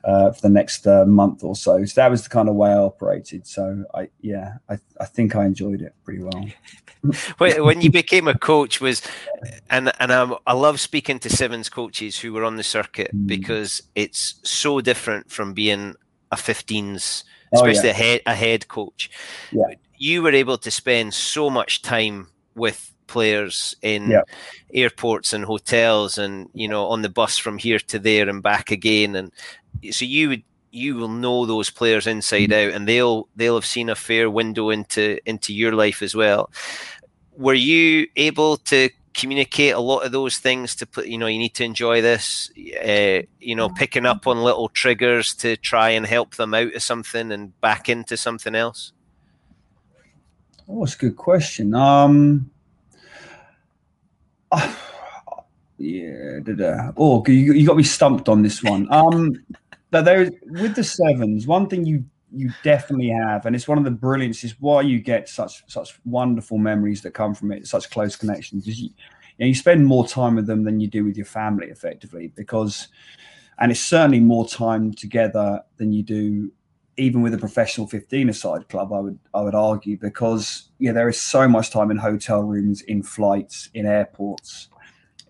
uh, for the next uh, month or so. So that was the kind of way I operated. So I, yeah, I, I think I enjoyed it pretty well. [laughs] when you became a coach was, and and I'm, I love speaking to sevens coaches who were on the circuit mm. because it's so different from being a 15s, especially oh, yeah. a head a head coach. Yeah. You were able to spend so much time with players in yeah. airports and hotels and you know on the bus from here to there and back again and so you would you will know those players inside mm-hmm. out and they'll they'll have seen a fair window into into your life as well were you able to communicate a lot of those things to put you know you need to enjoy this uh, you know picking up on little triggers to try and help them out of something and back into something else oh it's a good question um [sighs] yeah, da, da. oh, you, you got me stumped on this one. Um, but there with the sevens, one thing you you definitely have, and it's one of the brilliances why you get such such wonderful memories that come from it, such close connections. Is you, you, know, you spend more time with them than you do with your family, effectively, because, and it's certainly more time together than you do even with a professional 15-a-side club, I would I would argue because yeah, there is so much time in hotel rooms, in flights, in airports.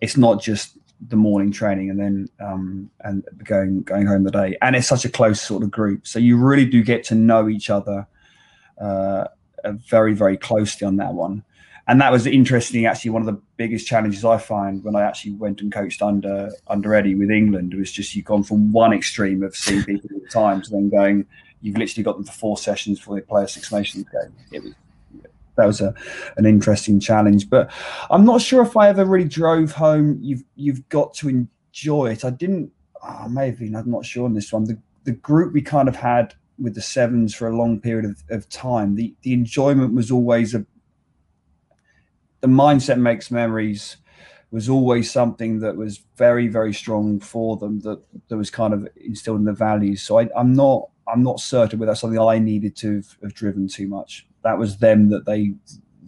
It's not just the morning training and then um, and going going home the day. And it's such a close sort of group, so you really do get to know each other uh, very very closely on that one. And that was interesting. Actually, one of the biggest challenges I find when I actually went and coached under under Eddie with England was just you've gone from one extreme of seeing people all the time to then going, you've literally got them for four sessions before they play a Six Nations game. It was that was a, an interesting challenge. But I'm not sure if I ever really drove home. You've you've got to enjoy it. I didn't. Ah, oh, maybe I'm not sure on this one. The the group we kind of had with the sevens for a long period of, of time. The the enjoyment was always a. The mindset makes memories was always something that was very very strong for them that that was kind of instilled in the values so I, i'm not i'm not certain whether that's something i needed to have, have driven too much that was them that they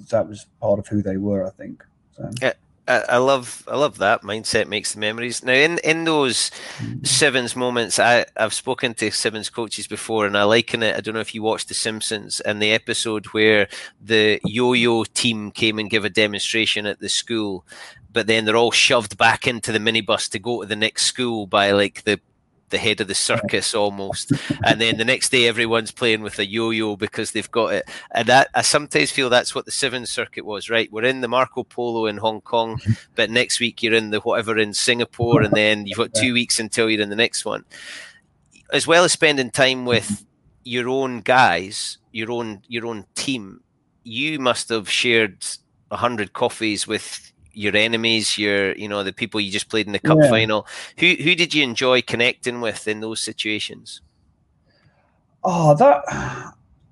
that was part of who they were. I think. So. Yeah. I love I love that mindset makes the memories. Now in, in those mm. sevens moments, I, I've spoken to sevens coaches before and I liken it. I don't know if you watched The Simpsons and the episode where the yo-yo team came and give a demonstration at the school, but then they're all shoved back into the minibus to go to the next school by like the the head of the circus almost. and then the next day, everyone's playing with a yo-yo because they've got it. And that I sometimes feel that's what the Seven Circuit was. Right, we're in the Marco Polo in Hong Kong, [laughs] but next week you're in the whatever in Singapore, and then you've got two weeks until you're in the next one. As well as spending time with your own guys, your own your own team, you must have shared a hundred coffees with your enemies, your you know the people you just played in the cup yeah. final. Who who did you enjoy connecting with in those situations? Oh, that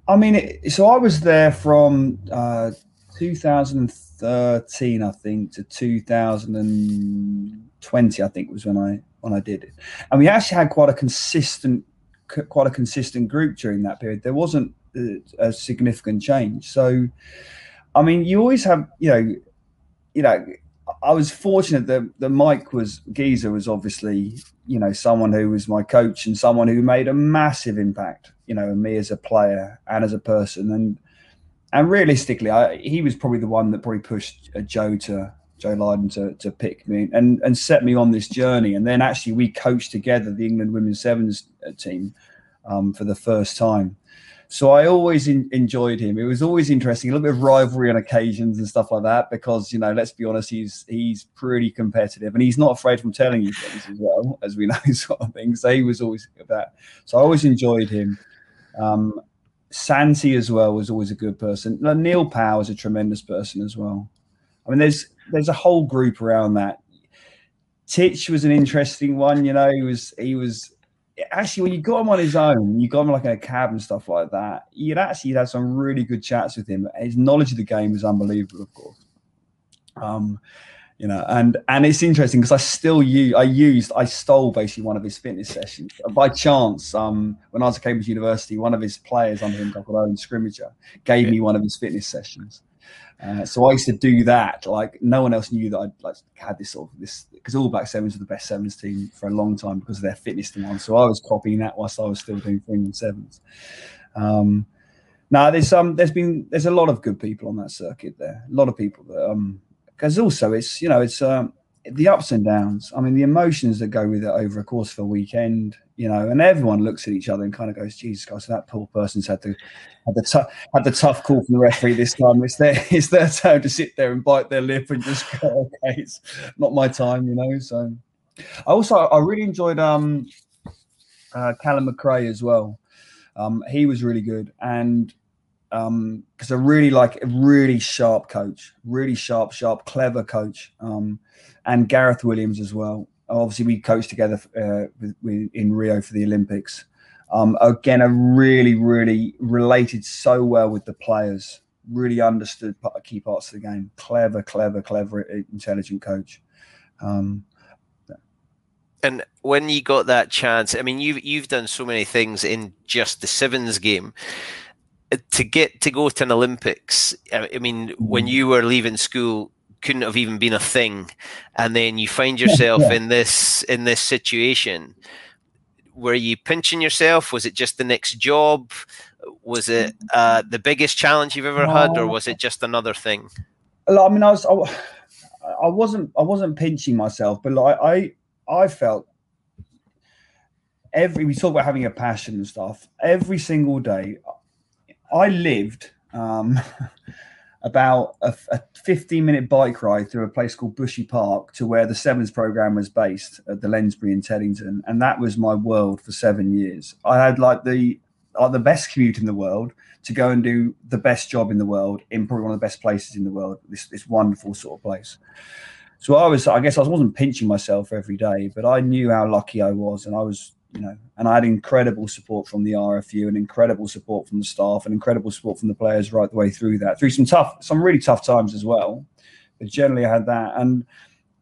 I mean, it, so I was there from uh, 2013, I think, to 2020. I think was when I when I did it, and we actually had quite a consistent quite a consistent group during that period. There wasn't a, a significant change, so. I mean, you always have, you know, you know, I was fortunate that, that Mike was Geezer was obviously, you know, someone who was my coach and someone who made a massive impact, you know, me as a player and as a person. And and realistically, I, he was probably the one that probably pushed uh, Joe to Joe Lydon to, to pick me and and set me on this journey. And then actually we coached together the England Women's Sevens uh, team um, for the first time. So I always in, enjoyed him. It was always interesting, a little bit of rivalry on occasions and stuff like that. Because you know, let's be honest, he's he's pretty competitive, and he's not afraid from telling you things as well, as we [laughs] know, sort of things. So he was always that. So I always enjoyed him. Um, Santi as well was always a good person. Neil Powell is a tremendous person as well. I mean, there's there's a whole group around that. Titch was an interesting one. You know, he was he was actually when you got him on his own, you got him like in a cab and stuff like that. You'd actually had some really good chats with him. His knowledge of the game is unbelievable, of course. Um, you know, and and it's interesting because I still use I used I stole basically one of his fitness sessions by chance. Um, when I was at Cambridge University, one of his players under him, called Owen Scrimmager, gave me one of his fitness sessions. Uh, so I used to do that. Like no one else knew that I like had this sort of this because All Black Sevens were the best sevens team for a long time because of their fitness demand. So I was copying that whilst I was still doing England sevens. Um, now there's um there's been there's a lot of good people on that circuit there. A lot of people that um because also it's you know it's um the ups and downs. I mean the emotions that go with it over a course of a weekend you know, and everyone looks at each other and kind of goes, "Jesus Christ, that poor person's had the had the t- had the tough call from the referee this time. It's their [laughs] it's their turn to sit there and bite their lip and just go, okay, it's not my time, you know." So, I also I really enjoyed um uh, Callum McRae as well. Um, he was really good and um because I really like a really sharp coach, really sharp, sharp, clever coach. Um, and Gareth Williams as well obviously we coached together uh, with, with, in Rio for the Olympics. Um, again, a really, really related so well with the players. Really understood key parts of the game. Clever, clever, clever, intelligent coach. Um, and when you got that chance, I mean, you've you've done so many things in just the sevens game. Uh, to get to go to an Olympics, I mean, when you were leaving school, couldn't have even been a thing, and then you find yourself yeah. in this in this situation. Were you pinching yourself? Was it just the next job? Was it uh, the biggest challenge you've ever had, or was it just another thing? I mean, I was, I, I wasn't, I wasn't pinching myself, but like I, I felt every we talk about having a passion and stuff. Every single day, I lived um, [laughs] about a, a 15 minute bike ride through a place called Bushy Park to where the Sevens program was based at the Lensbury in Teddington, and that was my world for seven years. I had like the like the best commute in the world to go and do the best job in the world in probably one of the best places in the world. This this wonderful sort of place. So I was, I guess, I wasn't pinching myself every day, but I knew how lucky I was, and I was, you know, and I had incredible support from the RFU, and incredible support from the staff, and incredible support from the players right the way through that, through some tough, some really tough times as well. But generally, I had that, and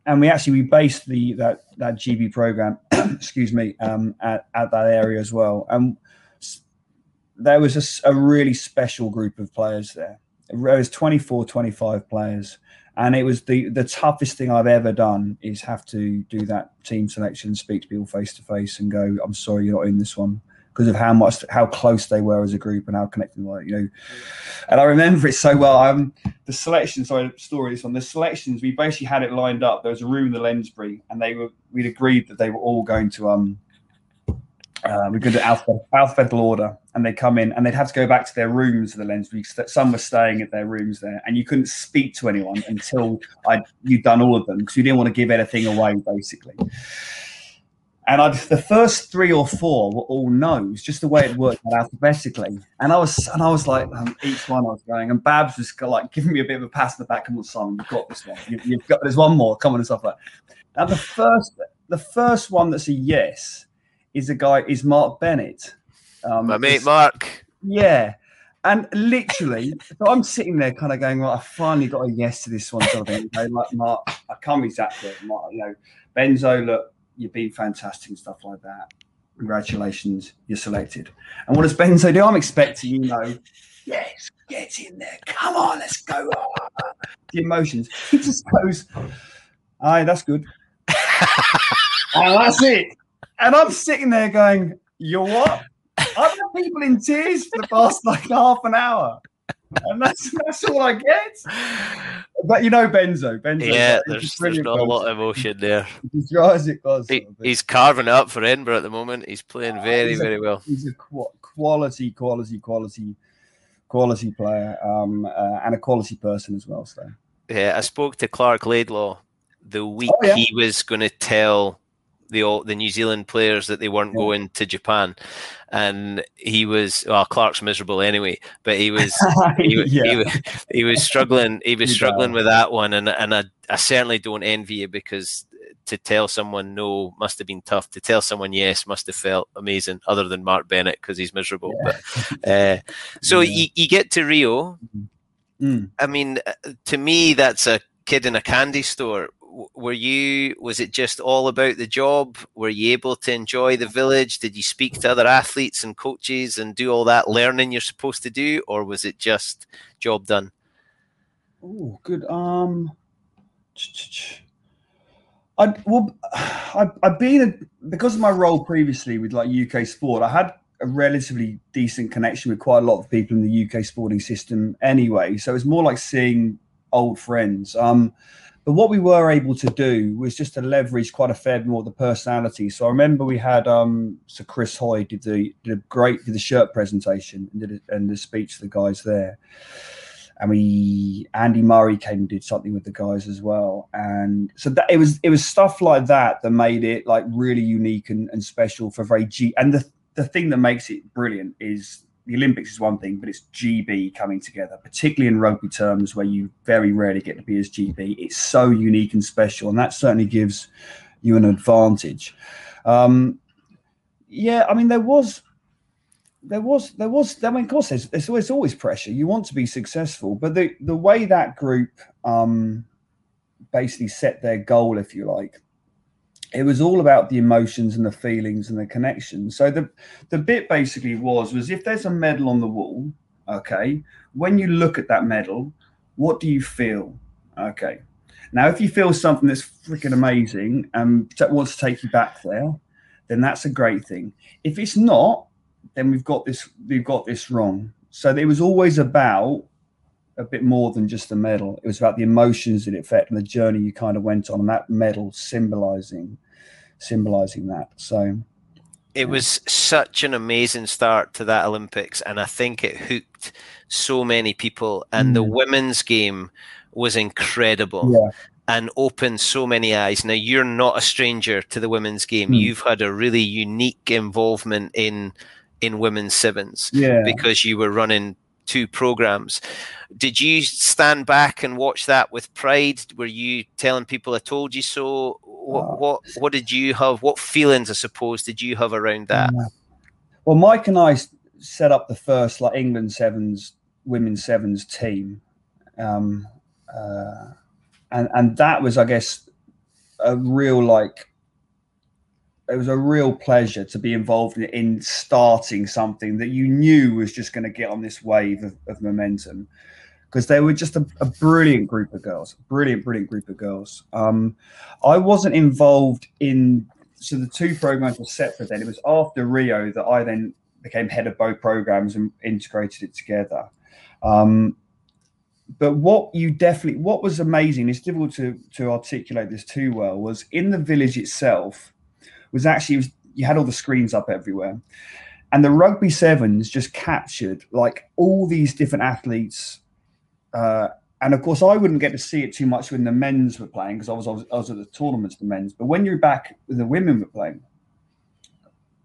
and we actually we based the that that GB program, [clears throat] excuse me, um, at at that area as well, and there was a, a really special group of players there. There was 24, 25 players and it was the the toughest thing I've ever done is have to do that team selection, speak to people face to face, and go, "I'm sorry, you're not in this one." Because of how much, how close they were as a group and how connected they were, you know. And I remember it so well. Um, the selection, sorry, story this one. The selections, we basically had it lined up. There was a room in the Lensbury, and they were, we'd agreed that they were all going to um, uh, we go to alphabetical, alphabetical order, and they come in, and they'd have to go back to their rooms. The lens, some were staying at their rooms there, and you couldn't speak to anyone until I you'd done all of them because you didn't want to give anything away, basically. And I, the first three or four were all no's, just the way it worked alphabetically. And I was, and I was like, um, each one I was going, and Babs was like giving me a bit of a pass in the back. Come on, Simon, you've got this one. You, have got. There's one more. Come on and stuff like. That. Now the first, the first one that's a yes is a guy is Mark Bennett. Um, My mate Mark. Yeah. And literally, so I'm sitting there kind of going, well, I finally got a yes to this one. Sort of thing. like, Mark, I can't exactly, Mark, you know, Benzo, look, you've been fantastic and stuff like that. Congratulations, you're selected. And what does Benzo do? I'm expecting, you know, yes, get in there. Come on, let's go. the emotions. He just goes, aye, that's good. [laughs] and that's it. And I'm sitting there going, You're what? I've had people in tears for the past like half an hour. And that's that's all I get. But you know Benzo. Benzo yeah, there's, there's not a lot of emotion there. He's dry as it goes. He, he's carving it up for Edinburgh at the moment. He's playing ah, very, he's very a, well. He's a quality, quality, quality, quality player, um, uh, and a quality person as well. So yeah, I spoke to Clark Laidlaw the week oh, yeah. he was going to tell the all the New Zealand players that they weren't yeah. going to Japan, and he was well Clark's miserable anyway, but he was [laughs] he, yeah. he, was, he was struggling he was struggling with that one, and and I, I certainly don't envy you because to tell someone no must have been tough. To tell someone yes must have felt amazing. Other than Mark Bennett because he's miserable. Yeah. But [laughs] uh, so yeah. you, you get to Rio. Mm. I mean, uh, to me, that's a kid in a candy store were you was it just all about the job were you able to enjoy the village did you speak to other athletes and coaches and do all that learning you're supposed to do or was it just job done oh good um [tsk] I well, [sighs] I, I've been a, because of my role previously with like UK sport. I had a relatively decent connection with quite a lot of people in the UK sporting system anyway. So it's more like seeing old friends. Um, but what we were able to do was just to leverage quite a fair bit more of the personality. So I remember we had um, so Chris Hoy did the did a great did the shirt presentation and did a, and the speech to the guys there. And we Andy Murray came and did something with the guys as well. And so that it was it was stuff like that that made it like really unique and, and special for very G and the the thing that makes it brilliant is the Olympics is one thing, but it's GB coming together, particularly in rugby terms where you very rarely get to be as GB. It's so unique and special, and that certainly gives you an advantage. Um, yeah, I mean, there was, there was, there was. I mean, of course, there's, there's, always, always pressure. You want to be successful, but the the way that group um, basically set their goal, if you like, it was all about the emotions and the feelings and the connections. So the the bit basically was was if there's a medal on the wall, okay, when you look at that medal, what do you feel? Okay. Now, if you feel something that's freaking amazing and wants to take you back there, then that's a great thing. If it's not, then we've got this we've got this wrong. So it was always about a bit more than just a medal. It was about the emotions that it felt and the journey you kind of went on, and that medal symbolizing symbolizing that. So it was such an amazing start to that Olympics, and I think it hooked so many people. And mm. the women's game was incredible. Yeah. And opened so many eyes. Now you're not a stranger to the women's game. Mm. You've had a really unique involvement in in women's sevens yeah. because you were running two programs. Did you stand back and watch that with pride? Were you telling people I told you so? What uh, what what did you have? What feelings, I suppose, did you have around that? well, Mike and I set up the first like England sevens, women's sevens team, um, uh, and and that was, I guess, a real like it was a real pleasure to be involved in, in starting something that you knew was just going to get on this wave of, of momentum. Because they were just a, a, brilliant group of girls brilliant brilliant group of girls. Um, i wasn't involved in so the two programs were separate then. It was after rio that i then became head of both programs and integrated it together. Um, but what you definitely what was amazing it's difficult to to articulate this too well was in the village itself was actually was, you had all the screens up everywhere, and the rugby sevens just captured like all these different athletes. Uh, and of course, I wouldn't get to see it too much when the men's were playing because I was, I was I was at the tournaments, the men's. But when you're back, the women were playing,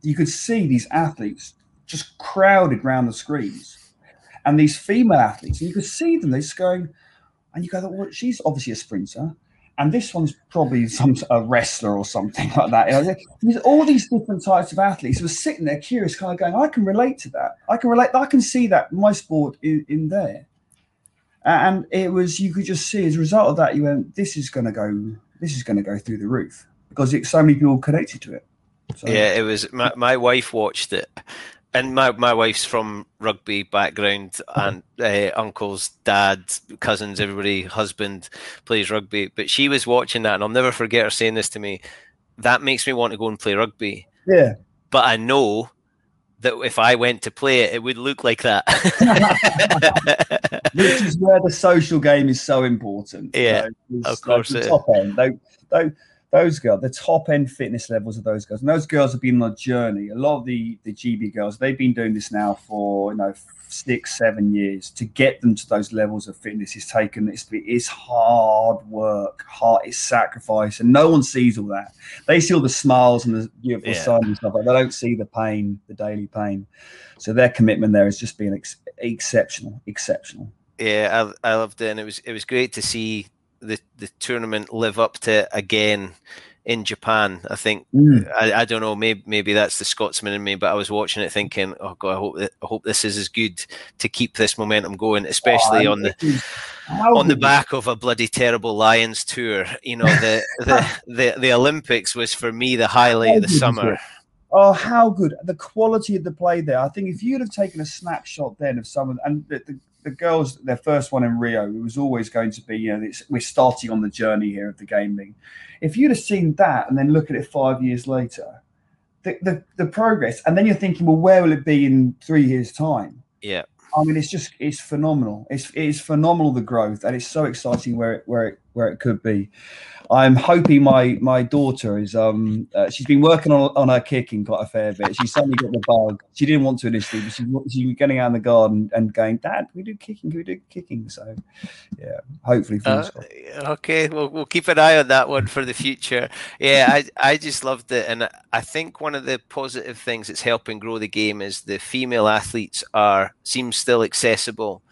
you could see these athletes just crowded around the screens, and these female athletes, and you could see them. They're just going, and you go, "Well, she's obviously a sprinter." And this one's probably some a wrestler or something like that. There's all these different types of athletes were sitting there curious, kind of going, I can relate to that. I can relate. I can see that my sport in, in there. And it was you could just see as a result of that, you went, this is going to go, this is going to go through the roof because it, so many people connected to it. So. Yeah, it was. My, my wife watched it, and my, my wife's from rugby background and uh, uncles dad cousins everybody husband plays rugby. But she was watching that and i'll never forget her saying this to me that makes me want to go and play rugby. Yeah. But i know that if i went to play it it would look like that. [laughs] Which is where the social game is so important yeah of course like the top end those girls, the top end fitness levels of those girls, and those girls have been on a journey. A lot of the the GB girls, they've been doing this now for you know six, seven years. To get them to those levels of fitness is taken. It's it's hard work, hard, it's sacrifice, and no one sees all that. They see all the smiles and the beautiful yeah. sun and stuff, but they don't see the pain, the daily pain. So their commitment there has just been ex- exceptional, exceptional. Yeah, I, I loved it, and it was it was great to see the the tournament live up to again in Japan. I think mm. I, I, don't know. Maybe maybe that's the Scotsman in me, but I was watching it thinking, "Oh God, I hope that, I hope this is as good to keep this momentum going, especially oh, on the on the back of a bloody terrible Lions tour." You know, the [laughs] the, the, the Olympics was for me the highlight of the summer. Oh, how good the quality of the play there! I think if you'd have taken a snapshot then of someone and the, the the girls, their first one in Rio, it was always going to be, you know, we're starting on the journey here of the gaming. If you'd have seen that and then look at it five years later, the, the, the progress, and then you're thinking, well, where will it be in three years' time? Yeah. I mean, it's just it's phenomenal. It's it's phenomenal the growth, and it's so exciting where it where it where it could be. I'm hoping my my daughter is um uh, she's been working on on her kicking quite a fair bit. She's suddenly got the bug. She didn't want to initially, but she she's getting out in the garden and going, Dad, we do kicking? Can we do kicking? So yeah, hopefully. Uh, okay, we'll we'll keep an eye on that one for the future. Yeah, I I just loved it, and I think one of the positive things that's helping grow the game is the female athletes are seem still accessible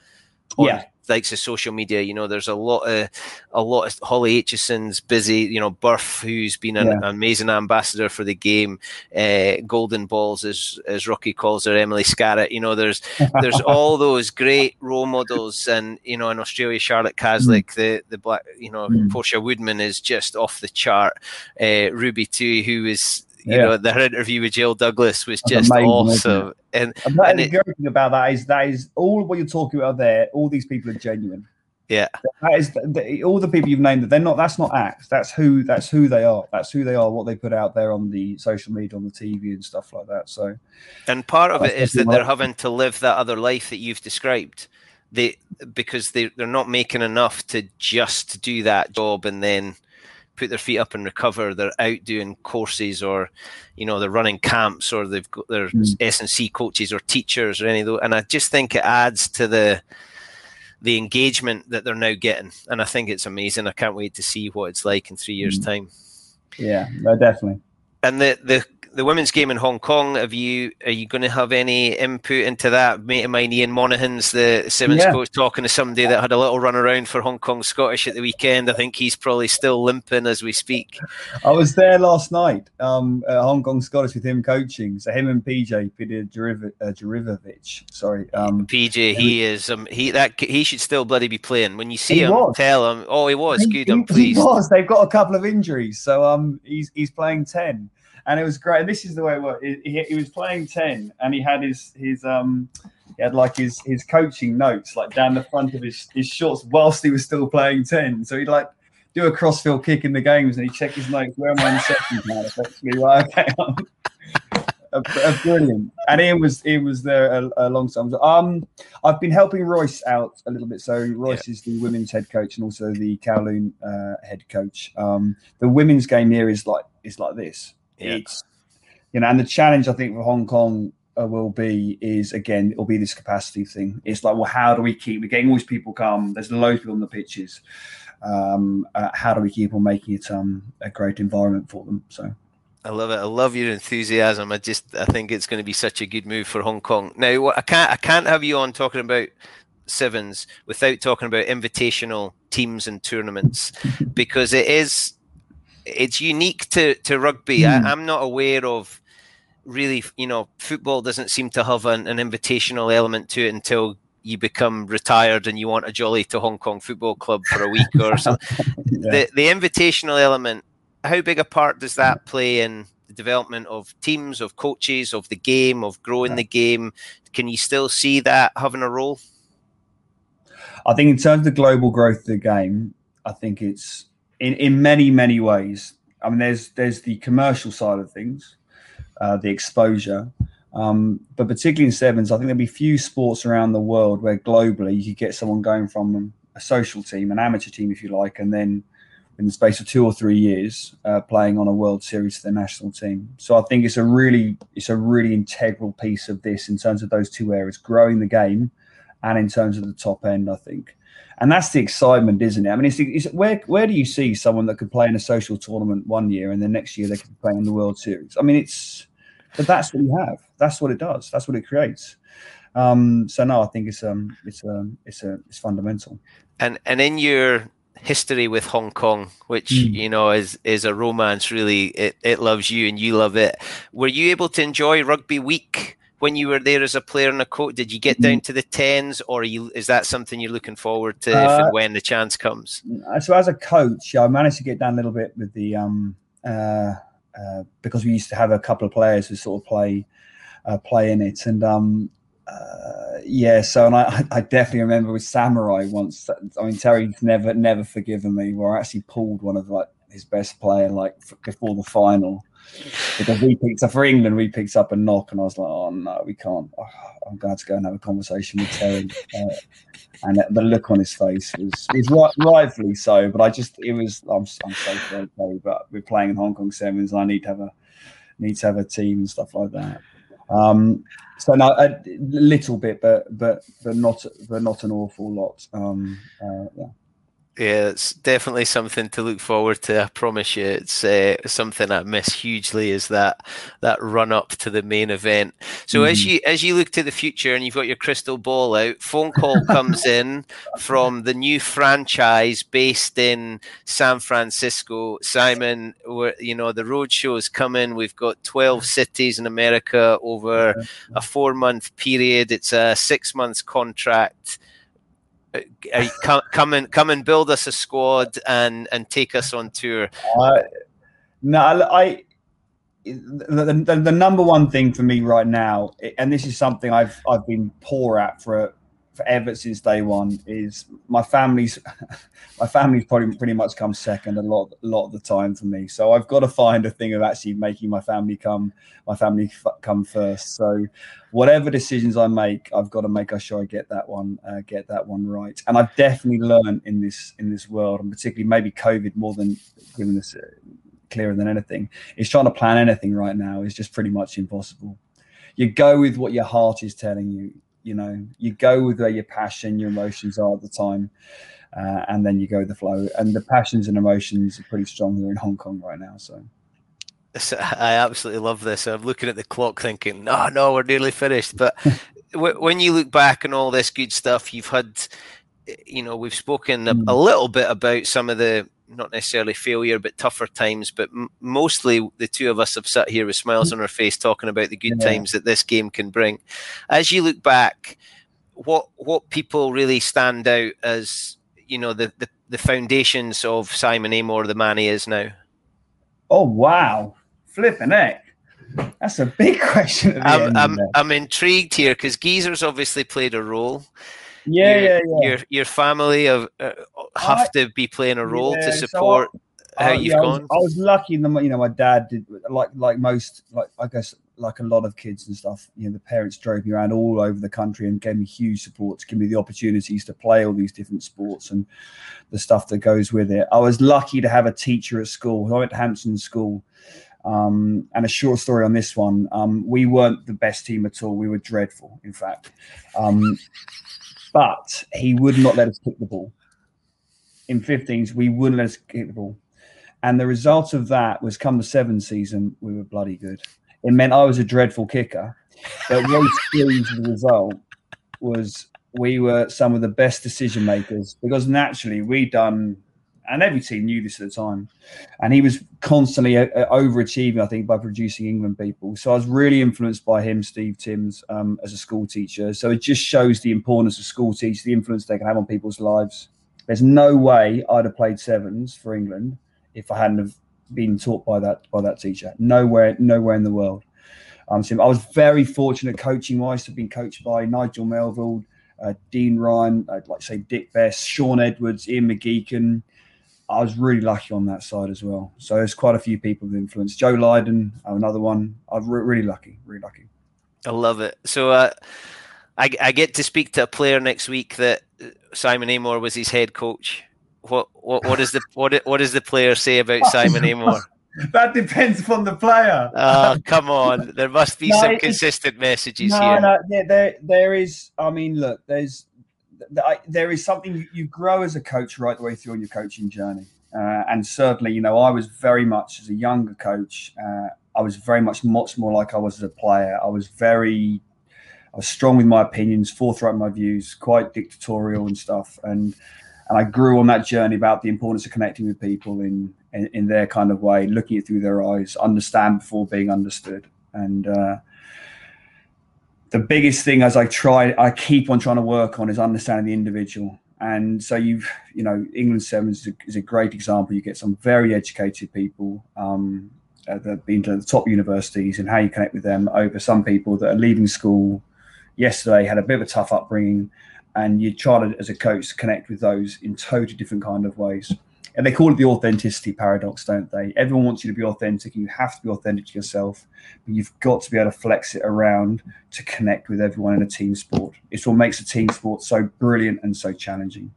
yeah. Likes of social media. You know, there's a lot of a lot of Holly Aitchison's busy. You know, Burf, who's been an, Yeah. an amazing ambassador for the game. Uh, Golden Balls, as as Rocky calls her, Emily Scarratt. You know, there's there's [laughs] all those great role models, and you know, in Australia, Charlotte Caslick, the the black, you know, Mm. Portia Woodman is just off the chart. Uh, Ruby Tui, who is. You Yeah. know, her interview with Jill Douglas was That's just amazing, awesome, and, And and the it- great thing about that is that is all what you're talking about there. All these people are genuine. yeah, That is the, all the people you've named. That they're not. That's not acts. That's who. That's who they are. That's who they are. What they put out there on the social media, on the TV, and stuff like that. So And part of it is that they're having to live that other life that you've described. They because they they're not making enough to just do that job and then put their feet up and recover. They're out doing courses or you know they're running camps or they've got their Mm. S and C coaches or teachers or any of those. And I just think it adds to the the engagement that they're now getting. And I think it's amazing. I can't wait to see what it's like in three years' Mm. time. yeah, no, definitely. And the, the the women's game in Hong Kong, have you are you going to have any input into that? Mate of mine, Ian Monaghan's the sevens Yeah. coach, talking to somebody that had a little run around for Hong Kong Scottish at the weekend. I think he's probably still limping as we speak. I was there last night, um, Hong Kong Scottish with him coaching. So him and PJ Peter Juriv- uh. Sorry, um, PJ, he is um, he that he should still bloody be playing. When you see him, was. tell him, oh, he was he, good. he- I'm he was. They've got a couple of injuries, so um, he's he's playing ten, and it was great. And this is the way it worked. He, he, was playing ten, and he had his his um, he had like his his coaching notes like down the front of his his shorts whilst he was still playing ten. So he'd like do a crossfield kick in the games, and he'd check his notes. Where am I in seconds now? Effectively, right? [laughs] Okay. Uh, uh, brilliant. And Ian was Ian was there a, a long time. Um, I've been helping Royce out a little bit. So Royce is the women's head coach and also the Kowloon uh, head coach. Um, the women's game here is like is like this. Yeah. It's you know, and the challenge I think for Hong Kong uh, will be is again it'll be this capacity thing. It's like, well, how do we keep? We're getting all these people come. There's loads of people on the pitches. Um, uh, how do we keep on making it um, a great environment for them? So. I love it. I love your enthusiasm. I just I think it's going to be such a good move for Hong Kong. Now what I can't I can't have you on talking about sevens without talking about invitational teams and tournaments because it is it's unique to to rugby. Hmm. I, I'm not aware of really you know football doesn't seem to have an, an invitational element to it until you become retired and you want a jolly to Hong Kong Football Club for a week or something. [laughs] The the invitational element how big a part does that play in the development of teams, of coaches, of the game, of growing the game? Can you still see that having a role? I think in terms of the global growth of the game, I think it's in, in many, many ways. I mean, there's there's the commercial side of things, uh, the exposure, um, but particularly in sevens, I think there'll be few sports around the world where globally you could get someone going from a social team, an amateur team, if you like, and then in the space of two or three years uh, playing on a World Series for the national team. So I think it's a really it's a really integral piece of this in terms of those two areas, growing the game, and in terms of the top end. I think, and that's the excitement, isn't it? I mean, it's, it's where where do you see someone that could play in a social tournament one year and then next year they could play in the World Series? I mean, it's but that's what you have. That's what it does. That's what it creates. Um, so no, I think it's um it's um it's a it's fundamental. And and in your history with Hong Kong, which Mm. you know is is a romance. Really, it it loves you and you love it. Were you able to enjoy Rugby Week when you were there as a player and a coach? Did you get down to the tens, or you, is that something you're looking forward to if Uh, and when the chance comes? Uh, so as a coach, I managed to get down a little bit with the um uh, uh because we used to have a couple of players who sort of play uh, play in it, and um uh, yeah, so and I I definitely remember with Samurai once. I mean Terry's never never forgiven me. Where I actually pulled one of like his best player like before the final because we picked up for England. We picked up a knock, and I was like, oh no, we can't. Oh, I'm going to go and have a conversation with Terry. Uh, and the look on his face was was right, rightfully so. But I just it was I'm I'm so sorry, Terry, but we're playing in Hong Kong sevens, I need to have a need to have a team and stuff like that. Um, so no, a little bit, but but but not but not an awful lot. Um, uh, yeah. Yeah, it's definitely something to look forward to. I promise you, it's uh, something I miss hugely. Is that that run up to the main event? So mm-hmm. as you as you look to the future and you've got your crystal ball out, phone call comes [laughs] in from the new franchise based in San Francisco. Simon, you know the road shows coming. We've got twelve cities in America over a four month period. It's a six months contract come, come and come and build us a squad and and take us on tour. Uh, no, I. The, the, the, number one thing for me right now, and this is something I've I've been poor at for forever since day one is my family's [laughs] my family's probably pretty much come second a lot a lot of the time for me. So i've got to find a thing of actually making my family come my family f- come first. So whatever decisions i make i've got to make sure i get that one uh, get that one right. And i've definitely learned in this in this world and particularly maybe covid more than giving this uh, clearer than anything is trying to plan anything right now is just pretty much impossible. You go with what your heart is telling you you know you go with where your passion your emotions are at the time uh, and then you go with the flow and the passions and emotions are pretty strong here in hong kong right now so I absolutely love this. I'm looking at the clock thinking, no, no, we're nearly finished. But [laughs] when you look back on all this good stuff, you've had, you know, we've spoken a, a mm. little bit about some of the not necessarily failure, but tougher times. But m- mostly the two of us have sat here with smiles on our face talking about the good yeah. times that this game can bring. As you look back, what what people really stand out as you know the the, the foundations of Simon Amor, the man he is now. Oh wow, flipping heck. That's a big [laughs] question. I'm, I'm, I'm, intrigued here because Geezer's obviously played a role. Yeah, your, yeah, yeah. Your your family have uh, have I, to be playing a role yeah, to support so I, how I, you've yeah, gone. I was, lucky in the you know my dad did like like most like I guess like a lot of kids and stuff. You know the parents drove me around all over the country and gave me huge support to give me the opportunities to play all these different sports and the stuff that goes with it. I was lucky to have a teacher at school. I went to Hampton School. Um, and a short story on this one. Um, we weren't the best team at all. We were dreadful, in fact. Um, but he would not let us kick the ball. In 15s, we wouldn't let us kick the ball. And the result of that was come the seventh season, we were bloody good. It meant I was a dreadful kicker. But what changed the result was we were some of the best decision makers because naturally we done and every team knew this at the time. And he was constantly uh, uh, overachieving, I think, by producing England people. So I was really influenced by him, Steve Timms, um, as a school teacher. So it just shows the importance of school teachers, the influence they can have on people's lives. There's no way I'd have played sevens for England if I hadn't have been taught by that by that teacher. Nowhere, nowhere in the world. Um, I was very fortunate coaching wise to have been coached by Nigel Melville, uh, Dean Ryan, I'd like to say Dick Best, Shaun Edwards, Ian McGeechan, I was really lucky on that side as well. So there's quite a few people with influenced. Joe Lydon, uh, another one. I'm re- really lucky, really lucky. I love it. So uh, I, I get to speak to a player next week that uh, Simon Amor was his head coach. What what what is the what what does the player say about Simon Amor? [laughs] that depends upon the player. Oh, come on. There must be [laughs] no, some consistent messages no, here. No, there, there, there is. I mean, look, there's there is something you grow as a coach right the way through on your coaching journey. Uh, and certainly, you know, I was very much as a younger coach, uh, I was very much much more like I was as a player. I was very, I was strong with my opinions, forthright in my views, quite dictatorial and stuff. And and I grew on that journey about the importance of connecting with people in in, in their kind of way, looking it through their eyes, understand before being understood. And uh, the biggest thing as I try, I keep on trying to work on is understanding the individual. And so you've, you know, England Sevens is a, is a great example. You get some very educated people um, that have been to the top universities and how you connect with them over some people that are leaving school yesterday, had a bit of a tough upbringing, and you try to, as a coach, connect with those in totally different kind of ways and they call it the authenticity paradox, don't they? Everyone wants you to be authentic, and you have to be authentic to yourself, but you've got to be able to flex it around to connect with everyone in a team sport. It's what makes a team sport so brilliant and so challenging.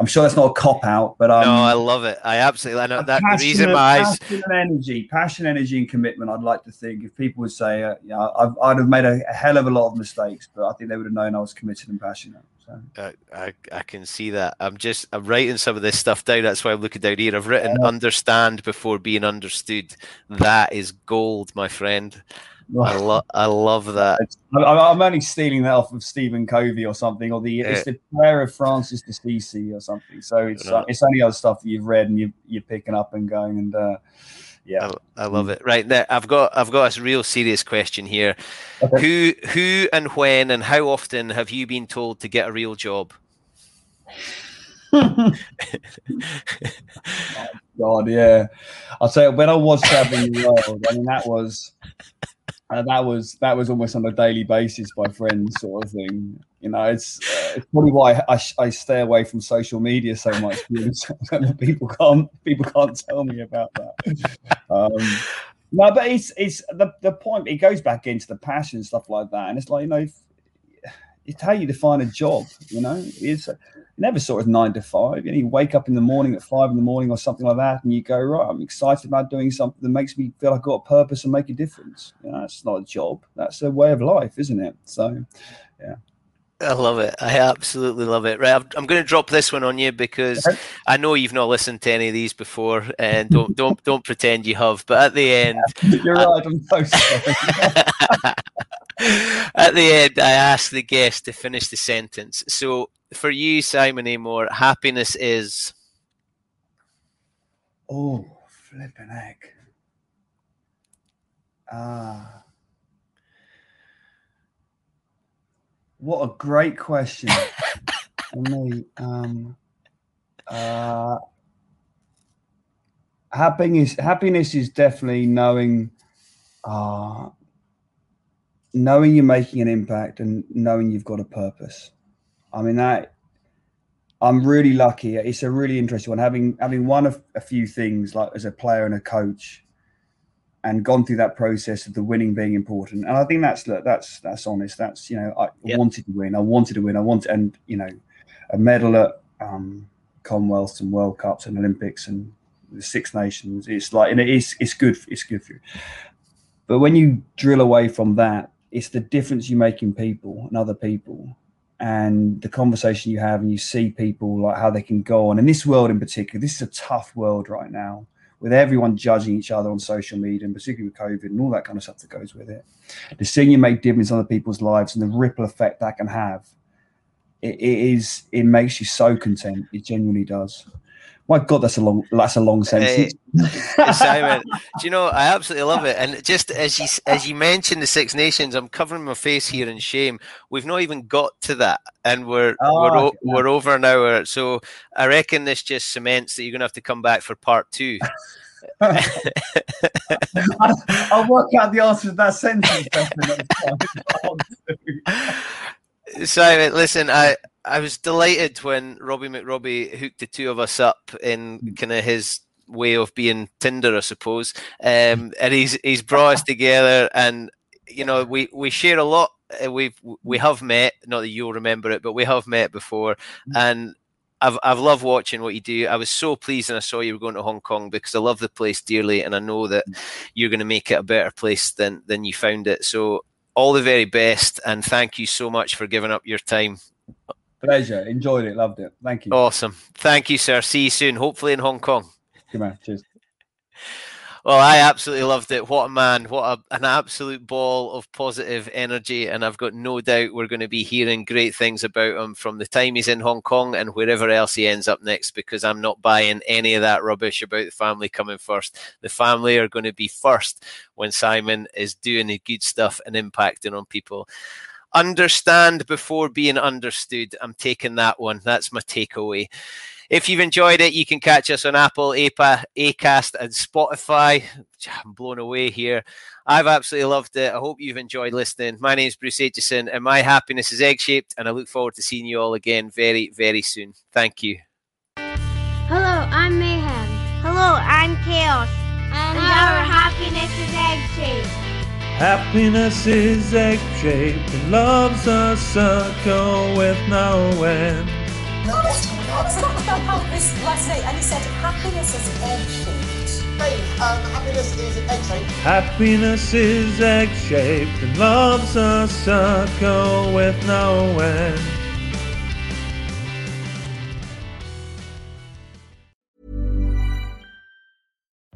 I'm sure that's not a cop out, but um, no, I love it. I absolutely I know that the reason my eyes passion and energy, passion, energy, and commitment. I'd like to think if people would say, uh, yeah, I've, I'd have made a, a, hell of a lot of mistakes, but I think they would have known I was committed and passionate. I, I, I can see that. I'm just I'm writing some of this stuff down. That's why I'm looking down here. I've written Yeah. understand before being understood. That is gold, my friend. I love I love that. I'm only stealing that off of Stephen Covey or something, or the it's the prayer of Francis de Assisi or something. So it's uh, it's only other stuff that you've read and you you're picking up and going and uh, yeah. I, I love it. Right now, I've got I've got a real serious question here. Who who and when and how often have you been told to get a real job? [laughs] [laughs] Oh, God, yeah. I'll say when I was traveling the world, I mean that was uh, that was that was almost on a daily basis by friends, sort of thing. You know, it's, uh, it's probably why I, I stay away from social media so much. [laughs] because people can't people can't tell me about that. Um, no, but it's it's the the point. It goes back into the passion stuff like that, and it's like you know. If, it's how you define a job, you know. It's never sort of nine to five. You know, you wake up in the morning at five in the morning or something like that, and you go, right, I'm excited about doing something that makes me feel I've got a purpose and make a difference. You know, that's not a job. That's a way of life, isn't it? So, yeah. I love it. I absolutely love it. Right, I'm, I'm going to drop this one on you because I know you've not listened to any of these before, and don't don't [laughs] don't pretend you have. But at the end, [laughs] You're right. I'm so sorry. [laughs] at the end, I ask the guest to finish the sentence. So, for you, Simon Amor, happiness is. oh, flipping heck. Ah. What a great question. [laughs] For me, um, uh, happiness, happiness is definitely knowing, uh, knowing you're making an impact and knowing you've got a purpose. I mean that I'm really lucky. It's a really interesting one. Having having won a, a few things like as a player and a coach, and gone through that process of the winning being important. And I think that's look, that's that's honest. That's you know I Yep. wanted to win. I wanted to win. I wanted and you know a medal at um, Commonwealths and World Cups and Olympics and the Six Nations. It's like and it is it's good. It's good for you. But when you drill away from that, it's the difference you make in people and other people and the conversation you have and you see people like how they can go on. In this world in particular this is a tough world right now with everyone judging each other on social media and particularly with covid and all that kind of stuff that goes with it. The seeing you make difference in other people's lives and the ripple effect that can have it, it is it makes you so content. It genuinely does my god that's a long that's a long sentence Hey, Simon, do you know I absolutely love it? And just as you as you mentioned the Six Nations, I'm covering my face here in shame. We've not even got to that, and we're oh, we're Oh, o- we're over an hour. So I reckon this just cements that you're going to have to come back for part two. [laughs] [laughs] I'll work out the answer to that sentence. [laughs] Simon, listen, I I was delighted when Robbie McRobie hooked the two of us up in kind of his way of being Tinder, I suppose. Um, and he's he's brought us together, and you know we we share a lot. Uh, We've we have met, not that you'll remember it, but we have met before, and. I've I've loved watching what you do. I was so pleased when I saw you were going to Hong Kong because I love the place dearly, and I know that you're going to make it a better place than than you found it. So all the very best, and thank you so much for giving up your time. Pleasure. Enjoyed it. Loved it. Thank you. Awesome. Thank you, sir. See you soon. Hopefully in Hong Kong. Good man. Cheers. [laughs] Well, I absolutely loved it. What a man. What a, an absolute ball of positive energy. And I've got no doubt we're going to be hearing great things about him from the time he's in Hong Kong and wherever else he ends up next because I'm not buying any of that rubbish about the family coming first. The family are going to be first when Simon is doing the good stuff and impacting on people. Understand before being understood. I'm taking that one. That's my takeaway. If you've enjoyed it, you can catch us on Apple, APA, Acast, and Spotify. [sighs] I'm blown away here. I've absolutely loved it. I hope you've enjoyed listening. My name is Bruce Aitchison, and my happiness is egg shaped, and I look forward to seeing you all again very, very soon. Thank you. Hello, I'm Mayhem. Hello, I'm Chaos. And, our happiness is egg shaped. Happiness is egg shaped and love's a circle with no end. I was talking about happiness last night and he said happiness is egg shaped. Dave, um, happiness is egg shaped. Happiness is egg shaped and love's a circle with no end.